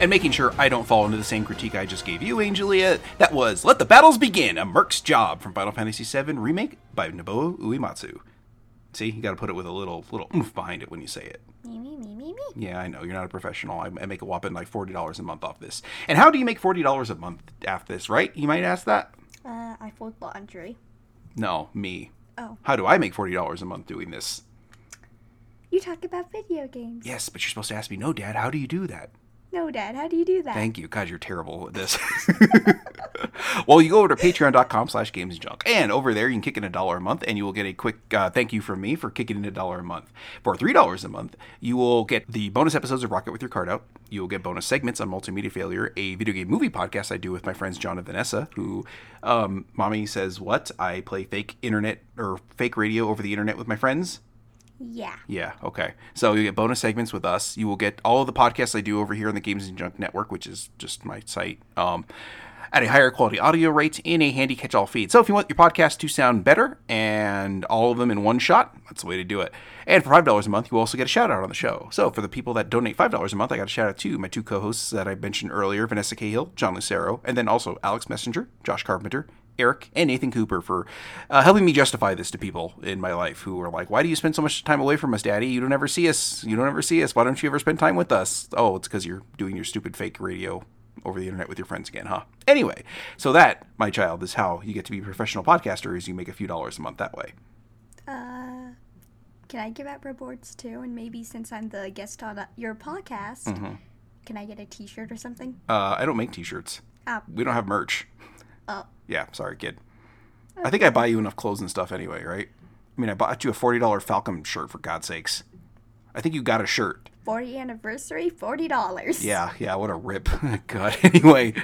A: And making sure I don't fall into the same critique I just gave you, Angelia, that was Let the Battles Begin, a Merc's Job from Final Fantasy VII Remake by Nobuo Uematsu. See, you got to put it with a little little oomph behind it when you say it.
B: Me, me, me, me, me.
A: Yeah, I know you're not a professional. I, I make a whopping like forty dollars a month off this. And how do you make forty dollars a month after this? Right? You might ask that.
B: Uh, I fold laundry.
A: No, me.
B: Oh.
A: How do I make forty dollars a month doing this?
B: You talk about video games.
A: Yes, but you're supposed to ask me. No, Dad. How do you do that?
B: No, Dad, how do you do that?
A: Thank you. God, you're terrible at this. well, you go over to patreon.com slash games and over there, you can kick in a dollar a month, and you will get a quick uh, thank you from me for kicking in a dollar a month. For $3 a month, you will get the bonus episodes of Rocket with Your Card Out. You will get bonus segments on Multimedia Failure, a video game movie podcast I do with my friends John and Vanessa, who, um, mommy says, what? I play fake internet or fake radio over the internet with my friends.
B: Yeah.
A: Yeah, okay. So you get bonus segments with us. You will get all of the podcasts I do over here on the Games and Junk Network, which is just my site, um, at a higher quality audio rate in a handy catch all feed. So if you want your podcast to sound better and all of them in one shot, that's the way to do it. And for $5 a month, you also get a shout out on the show. So for the people that donate $5 a month, I got a shout out to my two co hosts that I mentioned earlier Vanessa Cahill, John Lucero, and then also Alex Messenger, Josh Carpenter, Eric and Nathan Cooper for uh, helping me justify this to people in my life who are like, "Why do you spend so much time away from us, Daddy? You don't ever see us. You don't ever see us. Why don't you ever spend time with us?" Oh, it's because you're doing your stupid fake radio over the internet with your friends again, huh? Anyway, so that, my child, is how you get to be a professional podcaster. Is you make a few dollars a month that way.
B: Uh, can I give out rewards too? And maybe since I'm the guest on uh, your podcast,
A: Mm-hmm.
B: can I get a T-shirt or something?
A: Uh, I don't make T-shirts.
B: Ah.
A: We don't have merch.
B: Oh,
A: Yeah, sorry, kid. I think I buy you enough clothes and stuff anyway, right? I mean, I bought you a forty dollar Falcom shirt for God's sakes. I think you got a shirt.
B: 40 anniversary, forty dollars.
A: Yeah, yeah, what a rip. God. Anyway.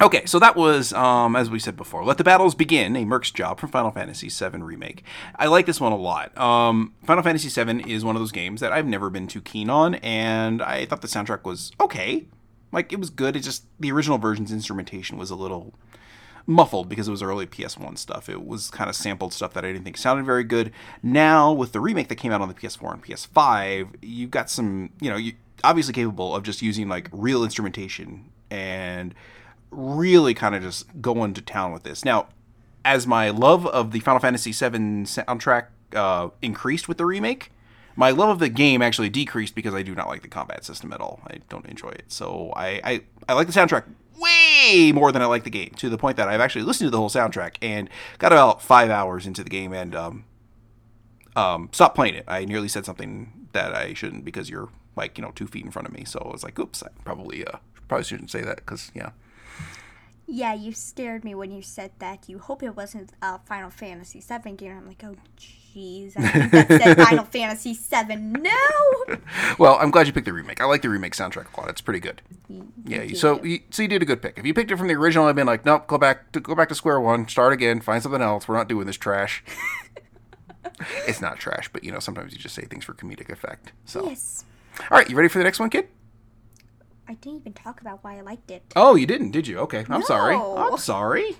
A: Okay, so that was, um, as we said before, Let the Battles Begin, a Merc's Job from Final Fantasy VII Remake. I like this one a lot. Um, Final Fantasy VII is one of those games that I've never been too keen on, and I thought the soundtrack was okay. Like, it was good. It just, the original version's instrumentation was a little muffled because it was early PS1 stuff. It was kind of sampled stuff that I didn't think sounded very good. Now, with the remake that came out on the PS4 and PS5, you've got some, you know, you obviously capable of just using like real instrumentation and really kind of just going to town with this. Now, as my love of the Final Fantasy VII soundtrack uh, increased with the remake, my love of the game actually decreased because I do not like the combat system at all. I don't enjoy it. So I, I, I like the soundtrack way more than I like the game, to the point that I've actually listened to the whole soundtrack and got about five hours into the game and um, um, stopped playing it. I nearly said something that I shouldn't because you're like you know two feet in front of me. So I was like, oops, I probably uh, probably shouldn't say that because yeah.
B: Yeah, you scared me when you said that. You hope it wasn't a Final Fantasy VII game. I'm like, oh, jeez. That said Final Fantasy VII. No!
A: Well, I'm glad you picked the remake. I like the remake soundtrack a lot. It's pretty good. Yeah,
B: you
A: so you, so you did a good pick. If you picked it from the original, I'd been like, nope, go back to go back to square one, start again, find something else. We're not doing this trash. it's not trash, but you know sometimes you just say things for comedic effect. So,
B: Yes.
A: all right, you ready for the next one, kid?
B: I didn't even talk about why I liked it.
A: Oh, you didn't, did you? Okay, I'm sorry. I'm sorry.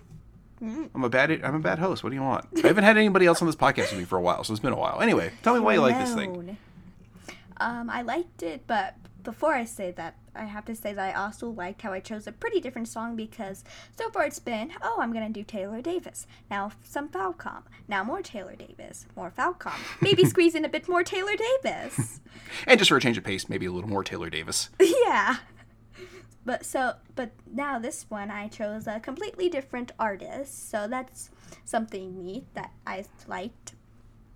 A: I'm a bad I'm a bad host. What do you want? I haven't had anybody else on this podcast with me for a while, so it's been a while. Anyway, tell me why you like this thing.
B: Um, I liked it, but before I say that, I have to say that I also liked how I chose a pretty different song because so far it's been, oh, I'm gonna do Taylor Davis. Now some Falcom. Now more Taylor Davis. More Falcom. Maybe squeeze in a bit more Taylor Davis.
A: And just for a change of pace, maybe a little more Taylor Davis.
B: yeah. But so, but now this one I chose a completely different artist, so that's something neat that I liked.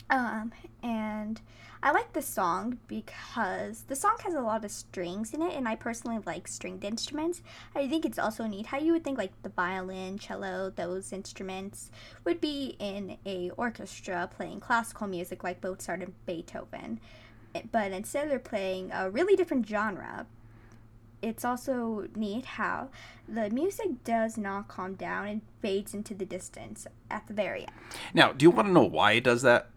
B: Um, and I like the song because the song has a lot of strings in it, and I personally like stringed instruments. I think it's also neat how you would think like the violin, cello, those instruments would be in a orchestra playing classical music like Mozart and Beethoven, but instead they're playing a really different genre it's also neat how the music does not calm down and fades into the distance at the very end.
A: Now, do you want to know why it does that?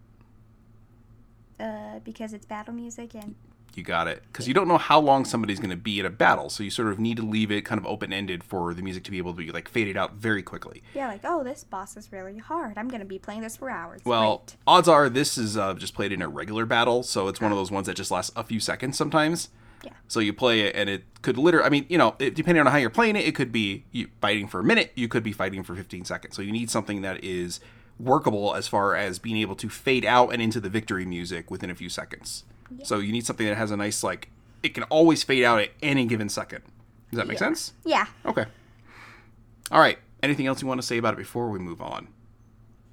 B: Uh, because it's battle music and
A: You got it. Because you don't know how long somebody's going to be in a battle, so you sort of need to leave it kind of open ended for the music to be able to be like faded out very quickly.
B: yeah, like oh, this boss is really hard. I'm gonna be playing this for hours.
A: Well,
B: Great.
A: odds are this is uh, just played in a regular battle, so it's one of those ones that just lasts a few seconds sometimes.
B: Yeah.
A: So you play it, and it could literally, I mean, you know, it, depending on how you're playing it, it could be you fighting for a minute, you could be fighting for 15 seconds. So you need something that is workable as far as being able to fade out and into the victory music within a few seconds. So you need something that has a nice, like, it can always fade out at any given second. Does that make
B: Yeah.
A: sense?
B: Yeah.
A: Okay. All right. Anything else you want to say about it before we move on?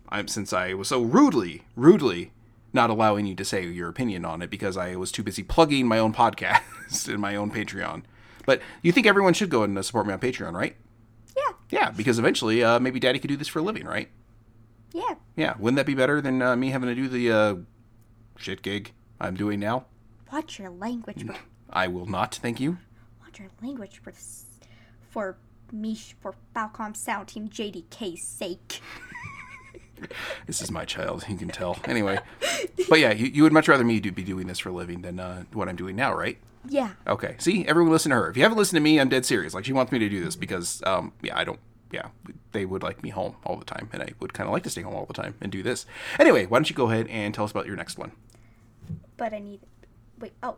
A: I'm since I was so rudely, rudely not allowing you to say your opinion on it because I was too busy plugging my own podcast and my own Patreon. But you think everyone should go and uh, support me on Patreon, right?
B: Yeah.
A: Yeah, because eventually, uh, maybe Daddy could do this for a living, right?
B: Yeah.
A: Yeah. Wouldn't that be better than uh, me having to do the uh, shit gig I'm doing now?
B: Watch your language. For,
A: I will not. Thank you.
B: watch your language for for me for Falcom Sound Team JDK's sake.
A: This is my child. You can tell. Anyway, but yeah, you, you would much rather me do, be doing this for a living than uh, what I'm doing now, right?
B: Yeah.
A: Okay. See, everyone listen to her. If you haven't listened to me, I'm dead serious. Like she wants me to do this because, um, yeah, I don't. Yeah, they would like me home all the time, and I would kind of like to stay home all the time and do this. Anyway, why don't you go ahead and tell us about your next one?
B: But I need. Wait. Oh.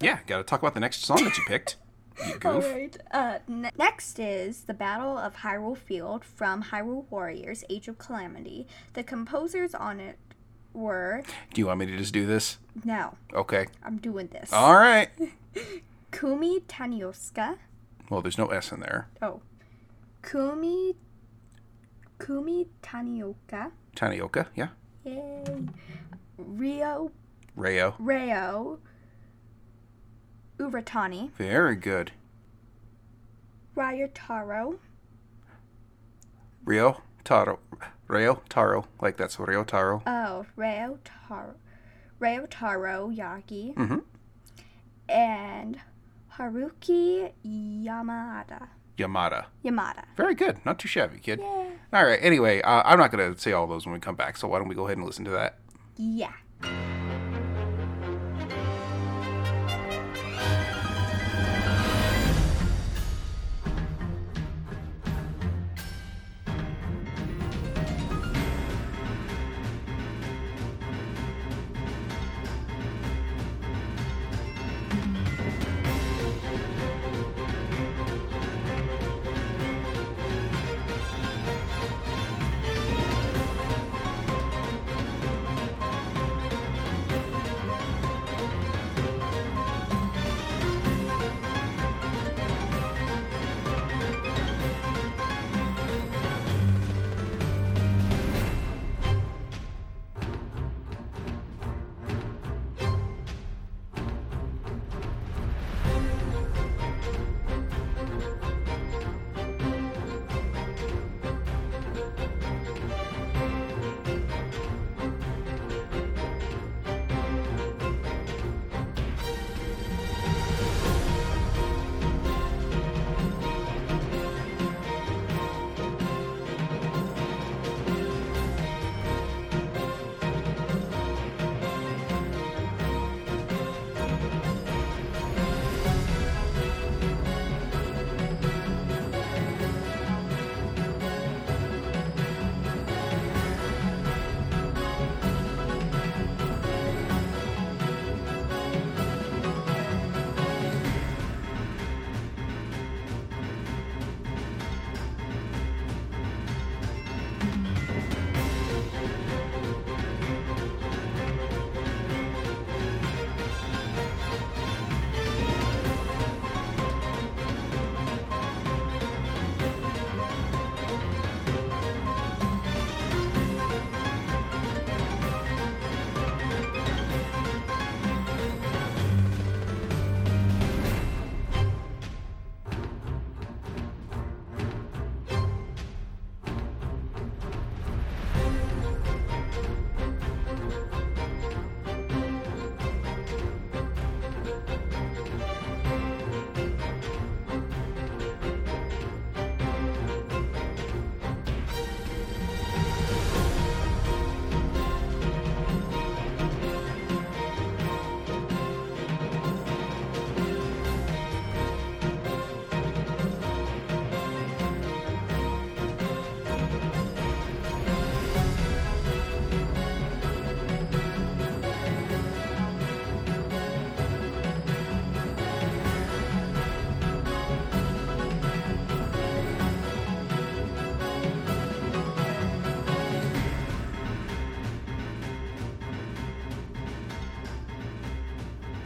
A: Yeah, got to talk about the next song that you picked.
B: All right. Uh, ne- next is the Battle of Hyrule Field from Hyrule Warriors: Age of Calamity. The composers on it were
A: Do you want me to just do this?
B: no,
A: Okay.
B: I'm doing this.
A: All right.
B: Kumi Tanioska.
A: Well, there's no S in there.
B: Oh, Kumi. Kumi Tanioka.
A: Tanioka, yeah.
B: Yay. Rio
A: Rayo.
B: Reo. Uratani.
A: Very good.
B: Ryotaro.
A: Rio Taro. Rayo Taro. Like that's Rio Taro.
B: Oh, Reo Taro. Reo Taro Yagi.
A: Mhm.
B: And Haruki Yamada.
A: Yamada.
B: Yamada.
A: Very good. Not too shabby, kid.
B: Yeah.
A: All right. Anyway, uh, I'm not going to say all those when we come back, so why don't we go ahead and listen to that?
B: Yeah.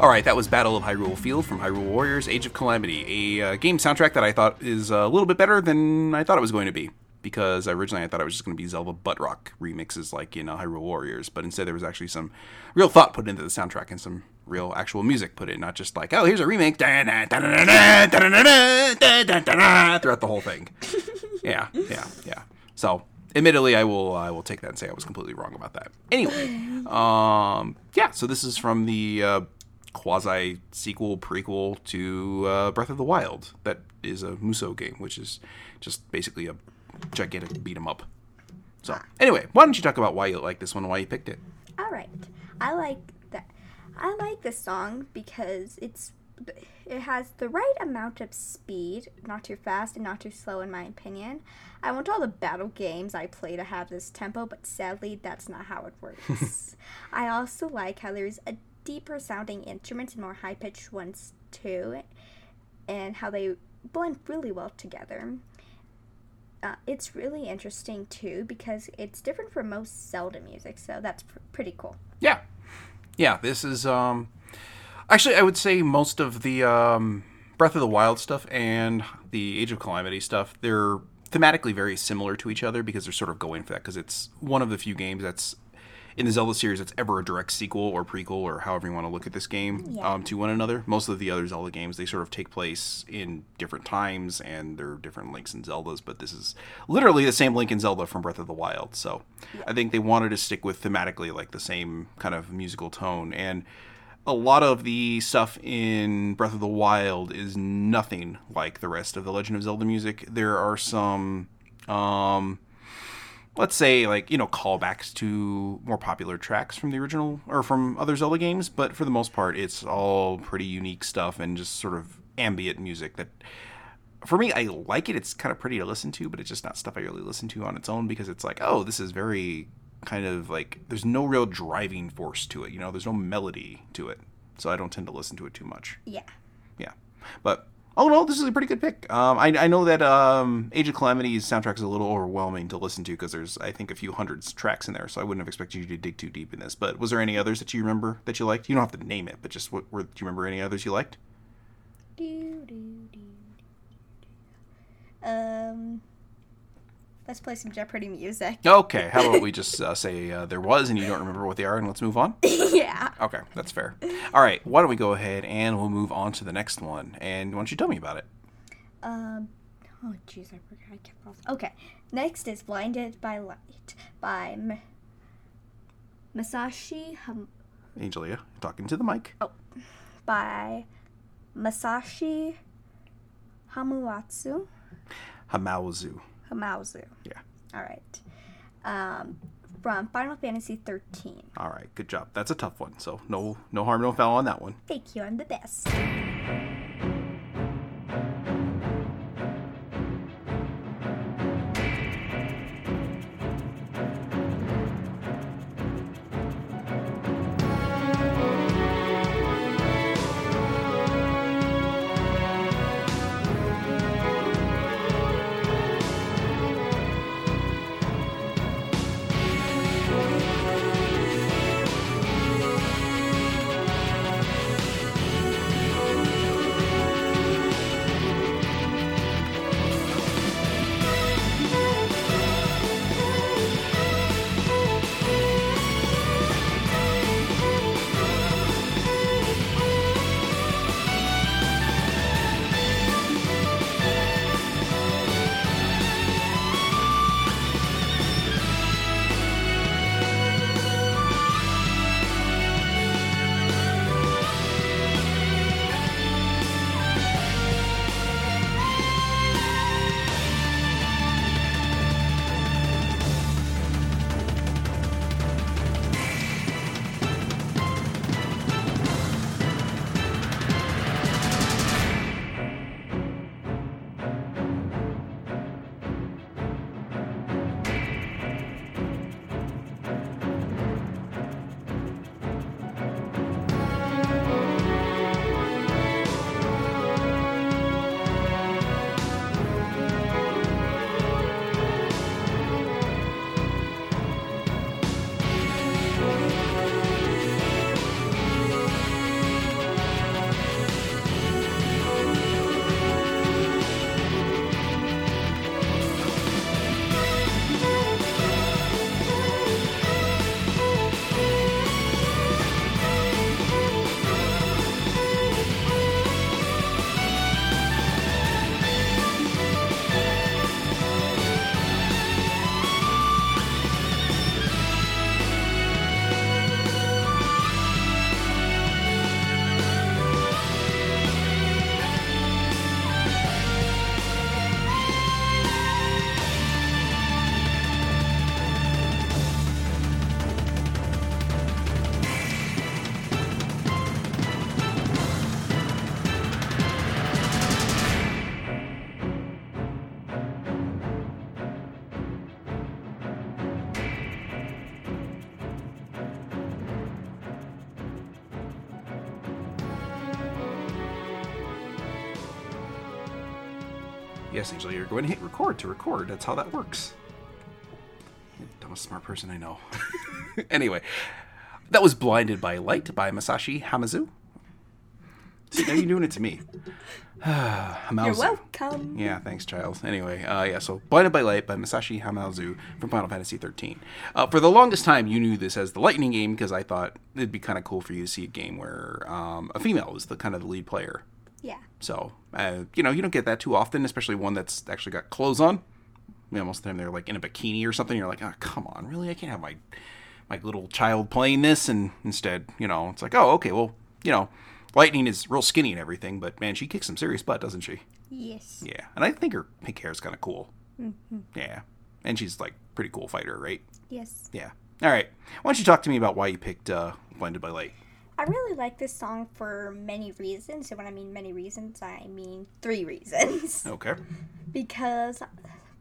A: All right, that was Battle of Hyrule Field from Hyrule Warriors: Age of Calamity, a uh, game soundtrack that I thought is a little bit better than I thought it was going to be. Because originally I thought it was just going to be Zelda butt rock remixes like in uh, Hyrule Warriors, but instead there was actually some real thought put into the soundtrack and some real actual music put in, not just like oh here's a remake throughout the whole thing. Yeah, yeah, yeah. So admittedly, I will I will take that and say I was completely wrong about that. Anyway, um, yeah. So this is from the uh, quasi sequel prequel to uh, Breath of the Wild. That is a Musou game, which is just basically a gigantic beat 'em up. So anyway, why don't you talk about why you like this one, why you picked it?
B: All right, I like that. I like this song because it's it has the right amount of speed, not too fast and not too slow, in my opinion. I want all the battle games I play to have this tempo, but sadly, that's not how it works. I also like how there's a deeper sounding instruments and more high pitched ones too, and how they blend really well together. Uh, it's really interesting too because it's different from most Zelda music, so that's pr- pretty cool.
A: Yeah, yeah. This is um, actually I would say most of the um, Breath of the Wild stuff and the Age of Calamity stuff they're thematically very similar to each other because they're sort of going for that because it's one of the few games that's in the Zelda series that's ever a direct sequel or prequel or however you want to look at this game
B: Yeah.
A: um, to one another. Most of the other Zelda games they sort of take place in different times and they're different links in Zeldas, but this is literally the same link in Zelda from Breath of the Wild. So I think they wanted to stick with thematically like the same kind of musical tone and a lot of the stuff in Breath of the Wild is nothing like the rest of the Legend of Zelda music. There are some um let's say like you know callbacks to more popular tracks from the original or from other Zelda games, but for the most part, it's all pretty unique stuff and just sort of ambient music that. For me, I like it. It's kind of pretty to listen to, but it's just not stuff I really listen to on its own because it's like, oh, this is very kind of like there's no real driving force to it. You know, there's no melody to it, so I don't tend to listen to it too much.
B: Yeah.
A: Yeah, but oh no, this is a pretty good pick. Um, I, I know that um, Age of Calamity's soundtrack is a little overwhelming to listen to because there's I think a few hundreds tracks in there, so I wouldn't have expected you to dig too deep in this. But was there any others that you remember that you liked? You don't have to name it, but just what were do you remember any others you liked?
B: Do, do, do, do, do. Um, let's play some Jeopardy music.
A: Okay, how about we just uh, say uh, there was and you don't remember what they are, and let's move on.
B: yeah.
A: Okay, that's fair. All right, why don't we go ahead and we'll move on to the next one, and why don't you tell me about it?
B: Um. Oh, jeez, I forgot. I kept off. Okay. Next is "Blinded by Light" by M- Masashi Ham-
A: Angelia, talking to the mic.
B: Oh, by Masashi Hamuatsu.
A: Hamauzu.
B: Hamauzu.
A: Yeah.
B: All right. Um, from Final Fantasy 13.
A: All right, good job. That's a tough one, so no no harm, no foul on that one.
B: Thank you. I'm the best.
A: Angela, you're going to hit record to record. That's how that works. Dumbest smart person I know. anyway, that was Blinded by Light by Masashi Hamazu. See, now you're doing it to me. Hamazu.
B: You're welcome.
A: Yeah, thanks, Giles. Anyway, uh, yeah, so Blinded by Light by Masashi Hamazu from Final Fantasy 13. Uh, for the longest time, you knew this as the Lightning game because I thought it'd be kind of cool for you to see a game where um, a female was the kind of the lead player.
B: Yeah.
A: So, uh, you know, you don't get that too often, especially one that's actually got clothes on. You know, most of the time they're like in a bikini or something. You're like, oh, come on, really? I can't have my my little child playing this. And instead, you know, it's like, oh, okay, well, you know, Lightning is real skinny and everything, but man, she kicks some serious butt, doesn't she?
B: Yes.
A: Yeah, and I think her pink hair is kind of cool. Yeah, and she's like pretty cool fighter, right?
B: Yes.
A: Yeah. All right. Why don't you talk to me about why you picked uh, Blinded by Light?
B: I really like this song for many reasons. And when I mean many reasons, I mean three reasons.
A: Okay.
B: because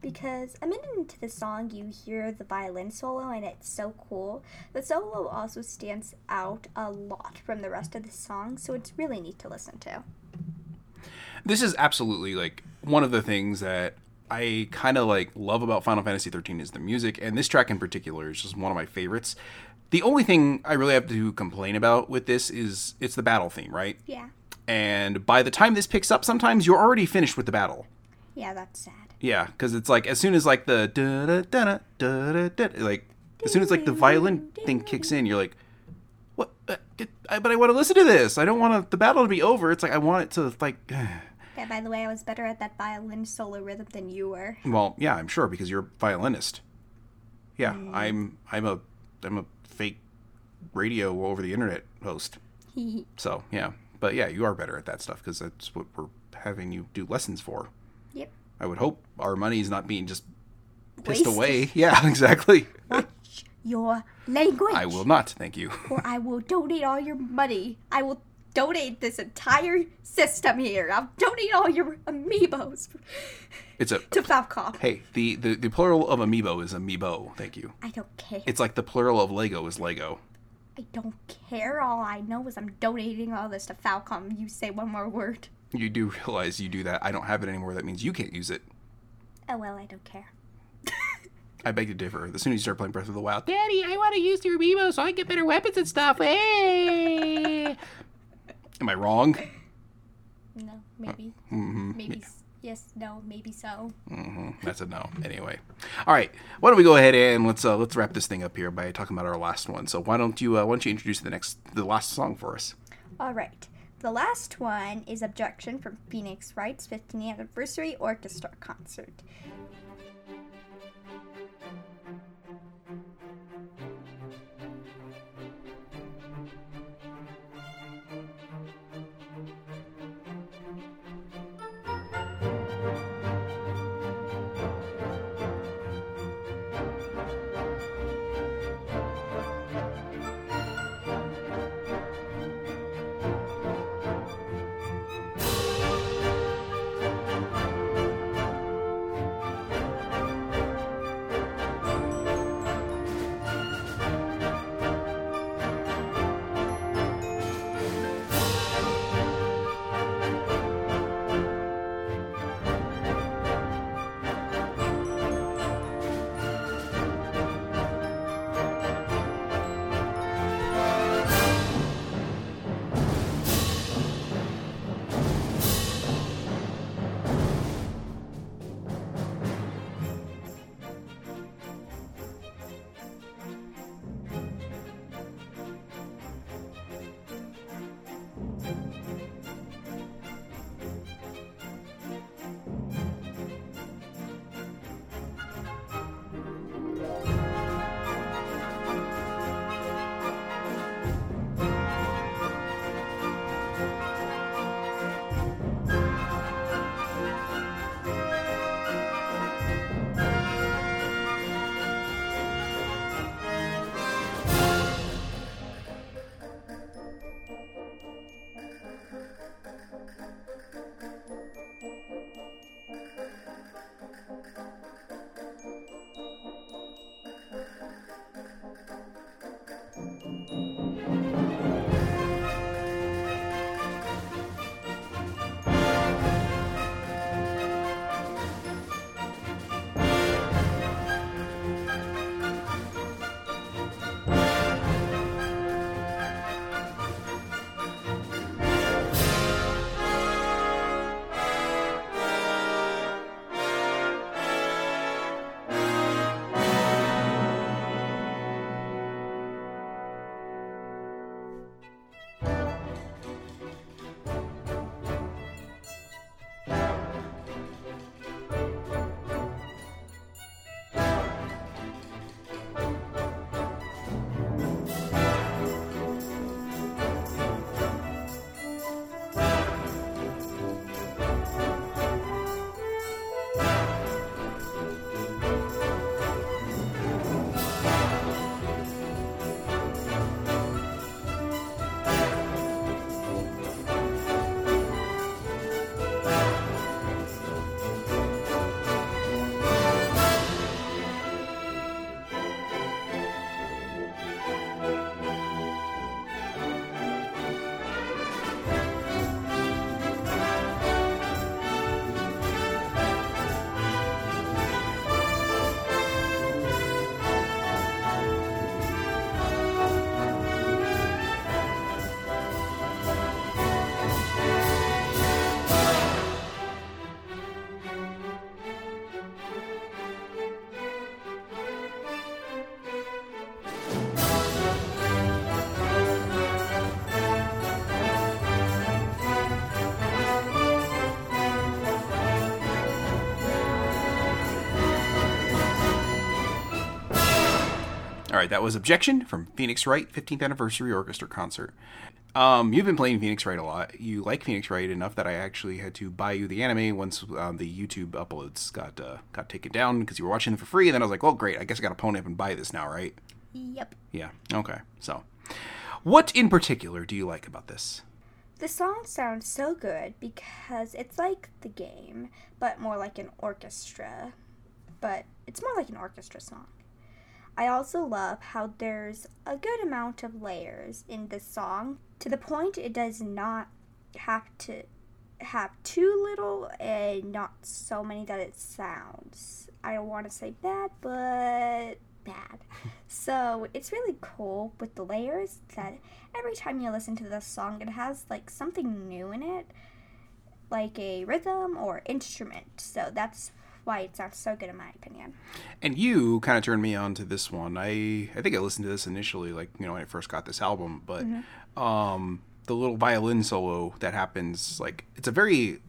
B: because a minute into the song you hear the violin solo and it's so cool. The solo also stands out a lot from the rest of the song, so it's really neat to listen to.
A: This is absolutely like one of the things that I kind of like love about Final Fantasy 13 is the music, and this track in particular is just one of my favorites. The only thing I really have to complain about with this is it's the battle theme, right?
B: Yeah.
A: And by the time this picks up, sometimes you're already finished with the battle.
B: Yeah, that's sad.
A: Yeah, because it's like as soon as like the da da da da da da like as soon as like the violin thing kicks in, you're like, what? Uh, but I want to listen to this. I don't want the battle to be over. It's like I want it to like.
B: Yeah, by the way, I was better at that violin solo rhythm than you were.
A: Well, yeah, I'm sure because you're a violinist. Yeah, I'm I'm a I'm a fake radio over the internet host. So yeah, but yeah, you are better at that stuff because that's what we're having you do lessons for.
B: yep.
A: I would hope our money is not being just pissed
B: Wasted.
A: away. Yeah, exactly.
B: Watch your language.
A: I will not, thank you.
B: Or I will donate all your money. I will donate this entire system here. I'll donate all your amiibos
A: It's a
B: to Falcom.
A: hey. The, the the plural of amiibo is amiibo. Thank you.
B: I don't care.
A: It's like the plural of Lego is Lego.
B: I don't care. All I know is I'm donating all this to Falcom. You say one more word.
A: You do realize you do that. I don't have it anymore. That means you can't use it.
B: Oh well, I don't care.
A: I beg to differ. As soon as you start playing Breath of the Wild, Daddy, I want to use your amiibo so I can get better weapons and stuff. Hey! Am I wrong?
B: No, maybe.
A: Mm-hmm.
B: Maybe. s Yes, no, maybe so.
A: hmm That's a no. Anyway, all right. Why don't we go ahead and let's uh, let's wrap this thing up here by talking about our last one. So why don't you uh, why don't you introduce the next the last song for us?
B: All right. The last one is Objection from Phoenix Wright's 15th anniversary orchestra concert.
A: Right, that was Objection from Phoenix Wright 15th Anniversary Orchestra Concert. Um, you've been playing Phoenix Wright a lot. You like Phoenix Wright enough that I actually had to buy you the anime once um, the YouTube uploads got uh, got taken down because you were watching them for free. And then I was like, well, great. I guess I got to pony up and buy this now, right?
B: Yep.
A: Yeah. Okay. So, what in particular do you like about this?
B: The song sounds so good because it's like the game, but more like an orchestra. But it's more like an orchestra song. I also love how there's a good amount of layers in this song to the point it does not have to have too little and not so many that it sounds. I don't want to say bad, but bad. so it's really cool with the layers that every time you listen to this song, it has like something new in it, like a rhythm or instrument. So that's why it sounds so good in my opinion.
A: And you kind of turned me on to this one. I I think I listened to this initially, like you know when I first got this album, but um, the little violin solo that happens, like it's a very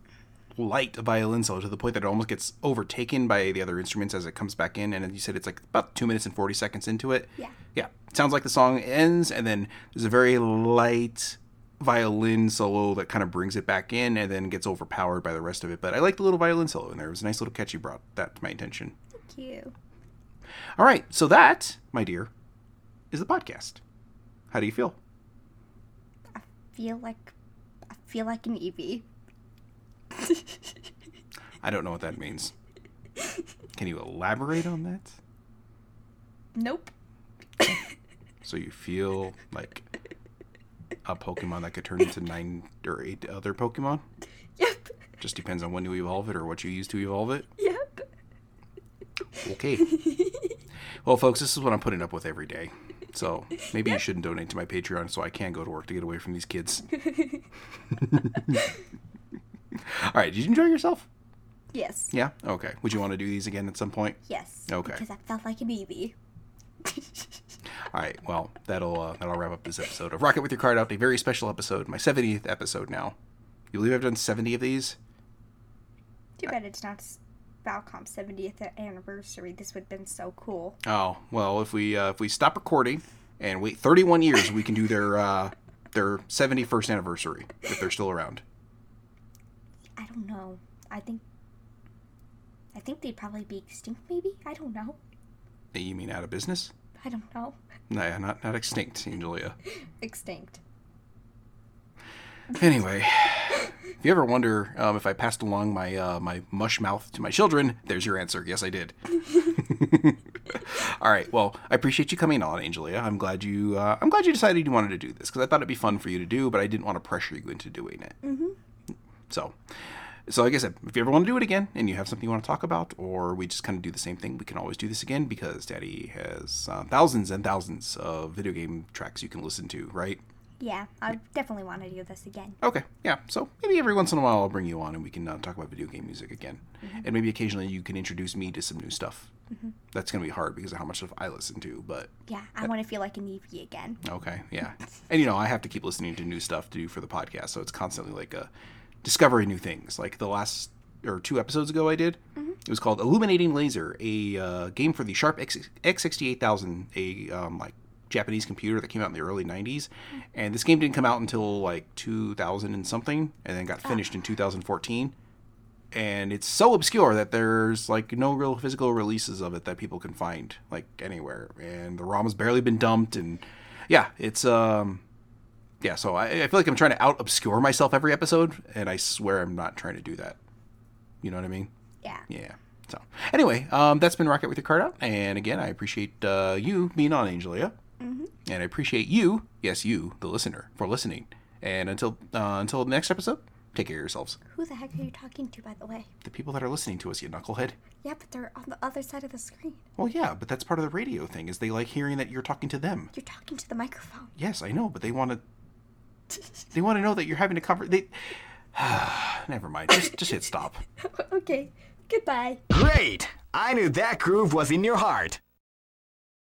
A: light violin solo to the point that it almost gets overtaken by the other instruments as it comes back in. And you said it's like about two minutes and forty seconds into it.
B: Yeah.
A: Yeah. It sounds like the song ends, and then there's a very light violin solo that kind of brings it back in and then gets overpowered by the rest of it. But I like the little violin solo in there. It was a nice little catchy brought that to my attention.
B: Thank you.
A: All right, so that, my dear, is the podcast. How do you feel?
B: I feel like I feel like an Eevee.
A: I don't know what that means. Can you elaborate on that?
B: Nope.
A: So you feel like a Pokemon that could turn into nine or eight other Pokemon?
B: Yep.
A: Just depends on when you evolve it or what you use to evolve it.
B: Yep.
A: Okay. well, folks, this is what I'm putting up with every day. So maybe you shouldn't donate to my Patreon so I can go to work to get away from these kids. All right, did you enjoy yourself?
B: Yes.
A: Yeah? Okay. Would you want to do these again at some point?
B: Yes.
A: Okay.
B: Because I felt like a Eevee.
A: All right. Well, that'll uh, that'll wrap up this episode of Rock Out With Your Carts Out, a very special episode, my 70th episode now. You believe I've done 70 of these?
B: Too bad it's not Falcom's 70th anniversary. This would have been so cool.
A: Oh well, if we uh, if we stop recording and wait 31 years, we can do their uh, their 71st anniversary if they're still around.
B: I don't know. I think. I think they'd probably be extinct, maybe? I don't know.
A: You mean out of business?
B: I don't know.
A: Nah, not not extinct, Angelia.
B: Extinct.
A: Anyway, if you ever wonder um, if I passed along my uh, my mush mouth to my children, there's your answer. Yes, I did. All right. Well, I appreciate you coming on, Angelia. I'm glad you uh, I'm glad you decided you wanted to do this because I thought it'd be fun for you to do, but I didn't want to pressure you into doing it. Mm-hmm. So. So, like I said, if you ever want to do it again and you have something you want to talk about, or we just kind of do the same thing, we can always do this again because Daddy has uh, thousands and thousands of video game tracks you can listen to, right?
B: Yeah, I definitely want to do this again.
A: Okay, yeah. So maybe every once in a while I'll bring you on and we can uh, talk about video game music again. And maybe occasionally you can introduce me to some new stuff. That's going to be hard because of how much stuff I listen to, but
B: Yeah, I want to feel like an Eevee again.
A: okay, yeah. and you know, I have to keep listening to new stuff to do for the podcast, so it's constantly like a discovering new things. Like the last or two episodes ago I did, it was called Illuminating Laser, a uh, game for the Sharp X X68000, a um, like Japanese computer that came out in the early 90s. And this game didn't come out until like 2000 and something, and then got finished in 2014. And it's so obscure that there's like no real physical releases of it that people can find like anywhere. And the ROM has barely been dumped. And yeah, it's um, yeah. So I, I feel like I'm trying to out obscure myself every episode, and I swear I'm not trying to do that. You know what I mean?
B: Yeah.
A: Yeah. So anyway, um, that's been Rock Out With Your Carts Out, and again, I appreciate uh, you being on, Angelia, mm-hmm. and I appreciate you, yes, you, the listener, for listening. And until uh, until the next episode, take care of yourselves.
B: Who the heck are you talking to, by the way?
A: The people that are listening to us, you knucklehead.
B: Yeah, but they're on the other side of the screen.
A: Well, yeah, but that's part of the radio thing. Is they like hearing that you're talking to them.
B: You're talking to the microphone.
A: Yes, I know, but they want to. They want to know that you're having a conversation. They. Never mind. Just just hit stop.
B: okay, goodbye.
C: Great! I knew that groove was in your heart.